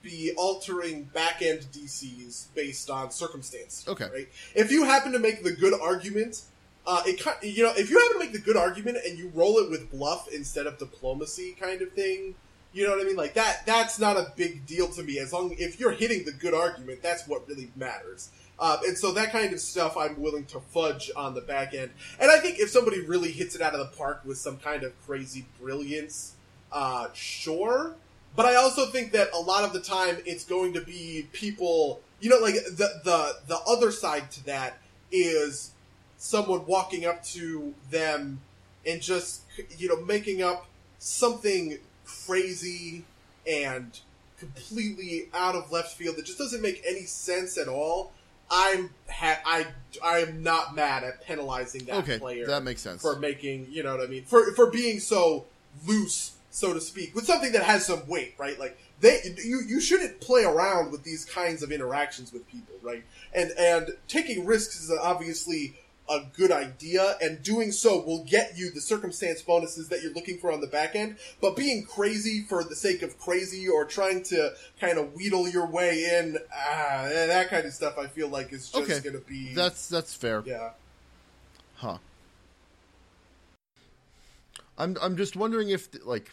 S2: be altering back end DCs based on circumstance.
S1: Okay.
S2: right. If you happen to make the good argument, uh, it you know if you happen to make the good argument and you roll it with bluff instead of diplomacy kind of thing. You know what I mean? Like that. That's not a big deal to me. As long if you're hitting the good argument, that's what really matters. Um, and so that kind of stuff I'm willing to fudge on the back end. And I think if somebody really hits it out of the park with some kind of crazy brilliance, uh, sure. But I also think that a lot of the time it's going to be people. You know, like the the the other side to that is someone walking up to them and just you know making up something crazy and completely out of left field that just doesn't make any sense at all. I'm ha- I I am not mad at penalizing that
S1: Okay,
S2: player
S1: that makes sense.
S2: for making you know what I mean for for being so loose so to speak with something that has some weight right like they you you shouldn't play around with these kinds of interactions with people right and and taking risks is obviously a good idea and doing so will get you the circumstance bonuses that you're looking for on the back end but being crazy for the sake of crazy or trying to kind of wheedle your way in ah, that kind of stuff i feel like is just
S1: Okay.
S2: going to be
S1: That's that's fair.
S2: yeah
S1: Huh. I'm I'm just wondering if like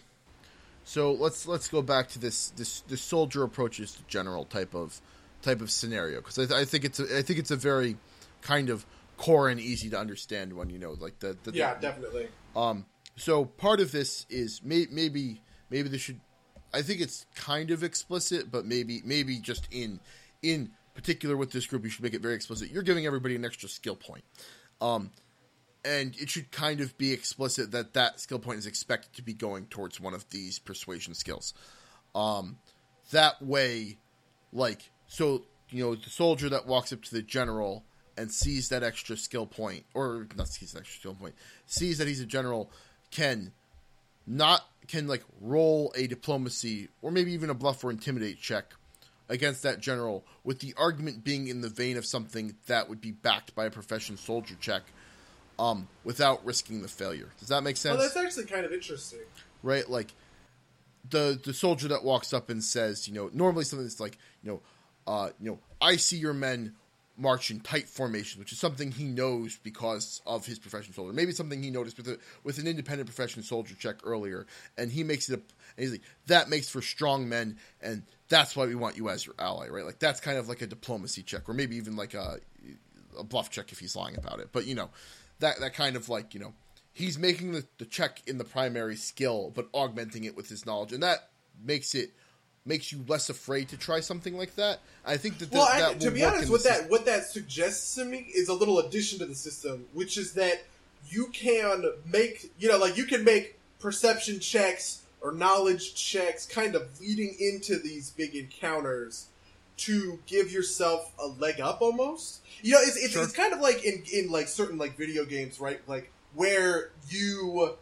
S1: so let's let's go back to this this this soldier approaches to general type of type of scenario because I, th- I think it's a, I think it's a very kind of core and easy to understand one you know like the, the
S2: yeah
S1: the,
S2: definitely
S1: um, so part of this is may, maybe maybe this should. I think it's kind of explicit, but maybe maybe just in in particular with this group, you should make it very explicit. You're giving everybody an extra skill point, um, and it should kind of be explicit that that skill point is expected to be going towards one of these persuasion skills. Um, that way, like so, you know, the soldier that walks up to the general and sees that extra skill point, or not sees that extra skill point, sees that he's a general, can not can like roll a diplomacy or maybe even a bluff or intimidate check against that general, with the argument being in the vein of something that would be backed by a profession soldier check, um, without risking the failure. Does that make sense?
S2: well that's actually kind of interesting
S1: right? Like the the soldier that walks up and says, you know, normally something that's like, you know, uh, you know, I see your men march in tight formation, which is something he knows because of his profession soldier. Maybe something he noticed with a, with an independent profession soldier check earlier, and he makes it. A, and he's like, that makes for strong men, and that's why we want you as your ally, right? Like that's kind of like a diplomacy check, or maybe even like a a bluff check if he's lying about it. But you know, that that kind of like you know, he's making the, the check in the primary skill, but augmenting it with his knowledge, and that makes it makes you less afraid to try something like that. I think that,
S2: well,
S1: that
S2: I, to be honest, what
S1: the
S2: that what that suggests to me is a little addition to the system, which is that you can make you know like you can make perception checks or knowledge checks, kind of leading into these big encounters to give yourself a leg up almost. You know, it's it's,
S1: Sure.
S2: it's kind of like in in like certain like video games, right? Like where you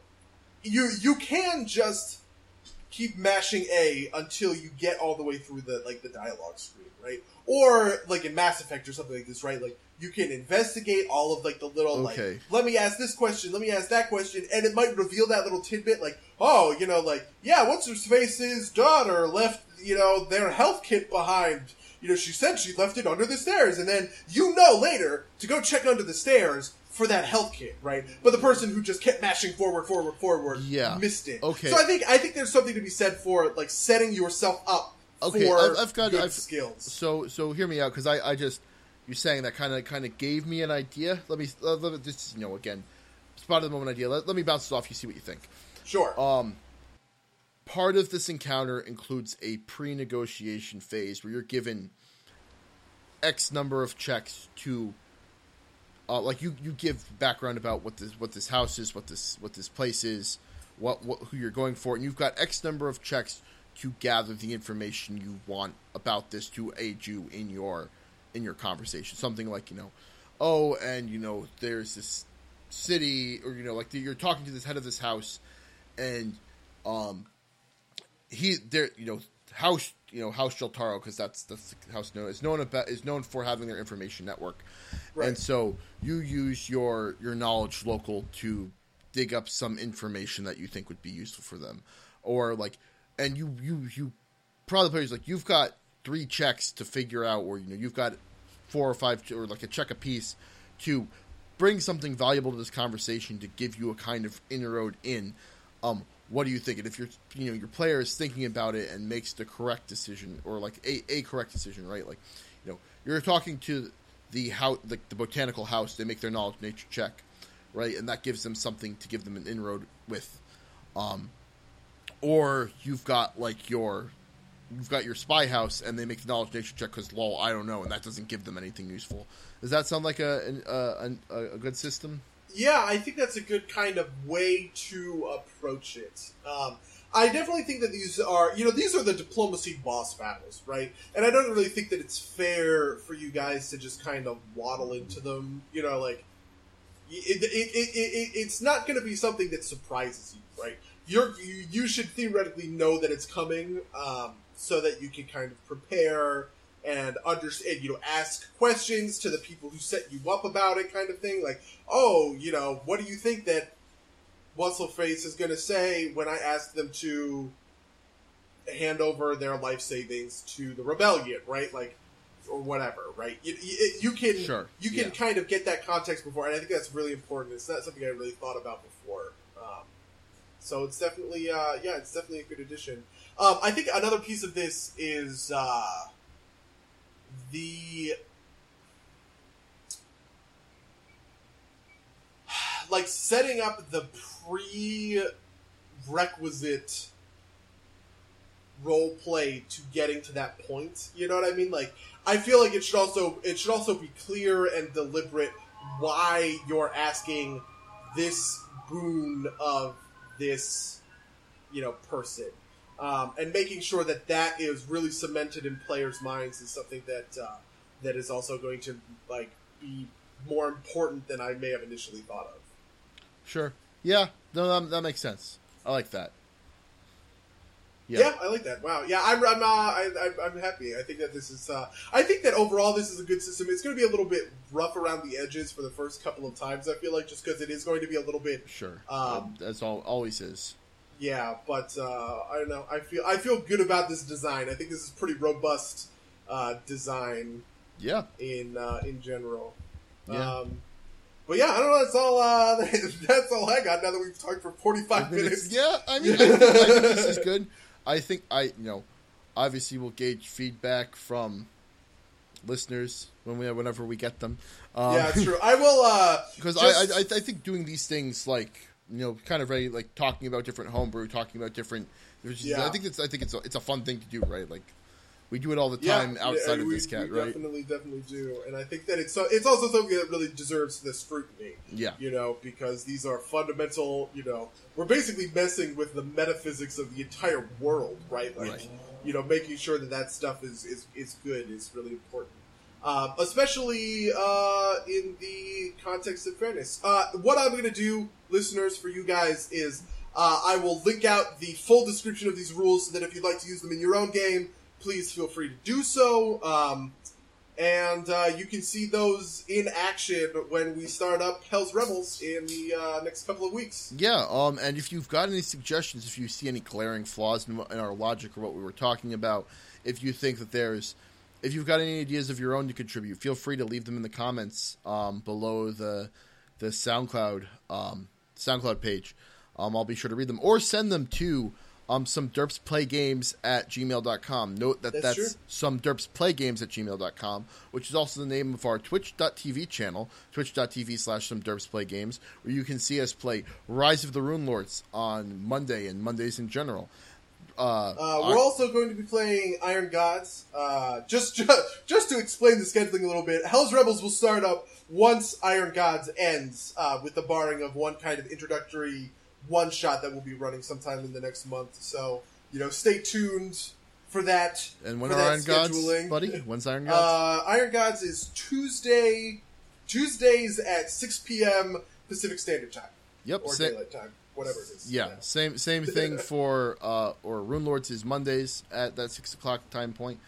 S2: you you can just keep mashing A until you get all the way through the like the dialogue screen, right? Or like in Mass Effect or something like this, right? Like you can investigate all of like the little
S1: Okay.
S2: like let me ask this question, let me ask that question, and it might reveal that little tidbit like, oh, you know, like, yeah, what's her face's daughter left, you know, their health kit behind. You know, she said she left it under the stairs, and then you know later to go check under the stairs for that health kit, right? But the person who just kept mashing forward, forward, forward,
S1: Yeah.
S2: missed it.
S1: Okay.
S2: So I think I think there's something to be said for like setting yourself up
S1: Okay,
S2: for
S1: I've- I've got-
S2: good
S1: I've-
S2: skills.
S1: So so hear me out because I, I just you're saying that kind of kind of gave me an idea. Let me let, let me just you know again spot of the moment idea. Let, let me bounce this off. You see what you think.
S2: Sure.
S1: Um, part of this encounter includes a pre-negotiation phase where you're given X number of checks to, uh, like you you give background about what this what this house is, what this what this place is, what, what who you're going for, and you've got X number of checks to gather the information you want about this to aid you in your in your conversation. Something like you know, oh, and you know, there's this city, or you know, like you're talking to this head of this house, and um, he there you know house you know house Sheltaro because that's that's the house known is known about is known for having their information network,
S2: Right.
S1: and so you use your your knowledge local to dig up some information that you think would be useful for them, or like and you you you probably players like you've got three checks to figure out, or you know you've got four or five or like a check a piece to bring something valuable to this conversation to give you a kind of inroad in. Um, what do you think? And if you're, you know, your player is thinking about it and makes the correct decision, or like a, a correct decision, right? Like, you know, you're talking to the house, the, the botanical house. They make their knowledge nature check, right? And that gives them something to give them an inroad with. Um, or you've got like your you've got your spy house and they make the knowledge nature check because lol I don't know and that doesn't give them anything useful. Does that sound like a a, a, a good system?
S2: Yeah, I think that's a good kind of way to approach it. Um, I definitely think that these are, you know, these are the diplomacy boss battles, right? And I don't really think that it's fair for you guys to just kind of waddle into them. You know, like it, it, it, it it's not going to be something that surprises you, right? You're you, you should theoretically know that it's coming, um, so that you can kind of prepare and understand, you know, ask questions to the people who set you up about it, kind of thing. Like, oh, you know, what do you think that What's-Face is going to say when I ask them to hand over their life savings to the rebellion, right? Like, or whatever, right? You, you, you can
S1: Sure,
S2: you can
S1: yeah.
S2: kind of get that context before, and I think that's really important. It's not something I really thought about before. Um, so it's definitely, uh, yeah, it's definitely a good addition. Um, I think another piece of this is uh, the like setting up the prerequisite role play to getting to that point. You know what I mean? Like I feel like it should also it should also be clear and deliberate why you're asking this boon of this you know person. Um, and making sure that that is really cemented in players' minds is something that uh, that is also going to like be more important than I may have initially thought of.
S1: Sure. Yeah. No, that, that makes sense. I like that.
S2: Yeah. I like that. Wow. Yeah, I'm I'm, uh, I, I'm I'm happy. I think that this is. Uh, I think that overall this is a good system. It's going to be a little bit rough around the edges for the first couple of times. I feel like just because it is going to be a little bit.
S1: Sure.
S2: Um,
S1: That's all. Always is.
S2: Yeah, but uh, I don't know. I feel I feel good about this design. I think this is pretty robust uh, design
S1: Yeah.
S2: in uh, in general.
S1: Yeah.
S2: Um, but yeah, I don't know. That's all. Uh, that's all I got. Now that we've talked for forty five minutes.
S1: Yeah. I mean, I think, I think this is good. I think I, you know, obviously we'll gauge feedback from listeners when we whenever we get them. Um,
S2: yeah, true. I will. Uh,
S1: because
S2: just-
S1: I, I I think doing these things like you know kind of very like talking about different homebrew, talking about different.
S2: Yeah.
S1: I think it's I think it's a, it's a fun thing to do, right? Like we do it all the
S2: yeah,
S1: time outside
S2: yeah,
S1: of
S2: we,
S1: this cat,
S2: we
S1: right?
S2: Definitely, definitely do, and I think that it's so, it's also something that really deserves the scrutiny.
S1: Yeah,
S2: You know, because these are fundamental. You know, we're basically messing with the metaphysics of the entire world, right? Like,
S1: Right.
S2: you know, making sure that that stuff is is, is good is really important. Um, especially uh, in the context of fairness. Uh, what I'm going to do, listeners, for you guys is uh, I will link out the full description of these rules so that if you'd like to use them in your own game, please feel free to do so. Um, and uh, you can see those in action when we start up Hell's Rebels in the uh, next couple of weeks.
S1: yeah. Um, and if you've got any suggestions, if you see any glaring flaws in, in our logic or what we were talking about, if you think that there's if you've got any ideas of your own to contribute, feel free to leave them in the comments um, below the the SoundCloud um, SoundCloud page. Um, I'll be sure to read them or send them to um, some derps play games at gmail.com. Note that
S2: That's
S1: that's,
S2: true.
S1: some derps play games at gmail.com, which is also the name of our twitch.tv channel, twitch.tv slash some derps play games, where you can see us play Rise of the Runelords on Monday and Mondays in general. Uh,
S2: Uh, we're also going to be playing Iron Gods. Uh, just, just just to explain the scheduling a little bit, Hell's Rebels will start up once Iron Gods ends, uh, with the barring of one kind of introductory one shot that will be running sometime in the next month. So you know, stay tuned for that.
S1: and when are Iron Gods,
S2: scheduling.
S1: buddy? When's Iron Gods?
S2: Uh, Iron Gods is Tuesday, Tuesdays at six p.m. Pacific Standard Time
S1: yep.
S2: or
S1: sa-
S2: Daylight Time, whatever it is.
S1: Yeah, same same thing for uh, or Runelords is Mondays at that six o'clock time point.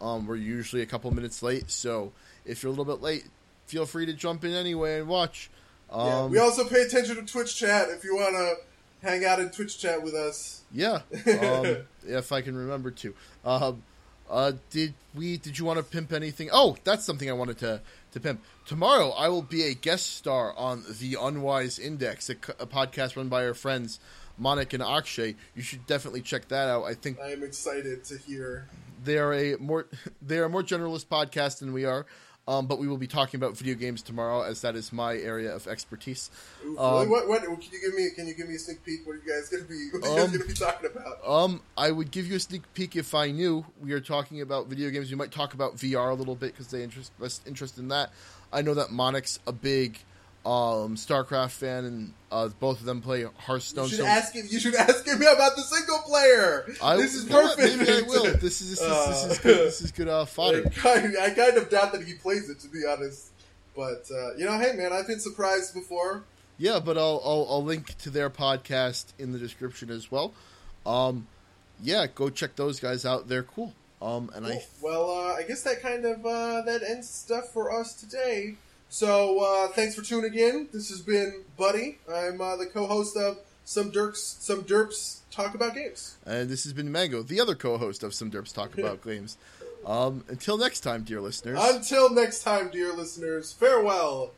S1: Um, we're usually a couple minutes late, so if you're a little bit late, feel free to jump in anyway and watch.
S2: Yeah,
S1: Um,
S2: we also pay attention to Twitch chat if you want to hang out in Twitch chat with us.
S1: yeah, um, if I can remember to. Um, uh, did we? Did you want to pimp anything? Oh, that's something I wanted to to pimp. Tomorrow, I will be a guest star on the Unwise Index, a, a podcast run by our friends Monik and Akshay. You should definitely check that out. I think
S2: I am excited to hear.
S1: they are a more they are a more generalist podcast than we are. Um, but we will be talking about video games tomorrow, as that is my area of expertise.
S2: Ooh,
S1: Um,
S2: what, what, can you give me? Can you give me a sneak peek? What are you guys gonna be? What are you
S1: Um,
S2: gonna be talking about?
S1: Um, I would give you a sneak peek if I knew we are talking about video games. We might talk about VR a little bit because they interest less interest in that. I know that Monic's a big um, StarCraft fan, and uh, both of them play Hearthstone.
S2: You should
S1: so
S2: ask him. You should ask him about the single player.
S1: I,
S2: this is perfect.
S1: Maybe I will. This is this is, this is
S2: Uh,
S1: good. This is good uh,
S2: I
S1: fodder.
S2: kind, I kind of doubt that he plays it, to be honest. But uh, you know, hey man, I've been surprised before.
S1: Yeah, but I'll, I'll I'll link to their podcast in the description as well. Um, yeah, go check those guys out. They're cool. Um, and I
S2: Cool. Well, uh, I guess that kind of uh, that ends stuff for us today. So uh, thanks for tuning in. This has been Buddy. I'm uh, the co-host of some Dirks, some Derps talk about games.
S1: and this has been Mango, the other co-host of Some Derps Talk About Games. Um, until next time, dear listeners.
S2: Until next time, dear listeners. Farewell.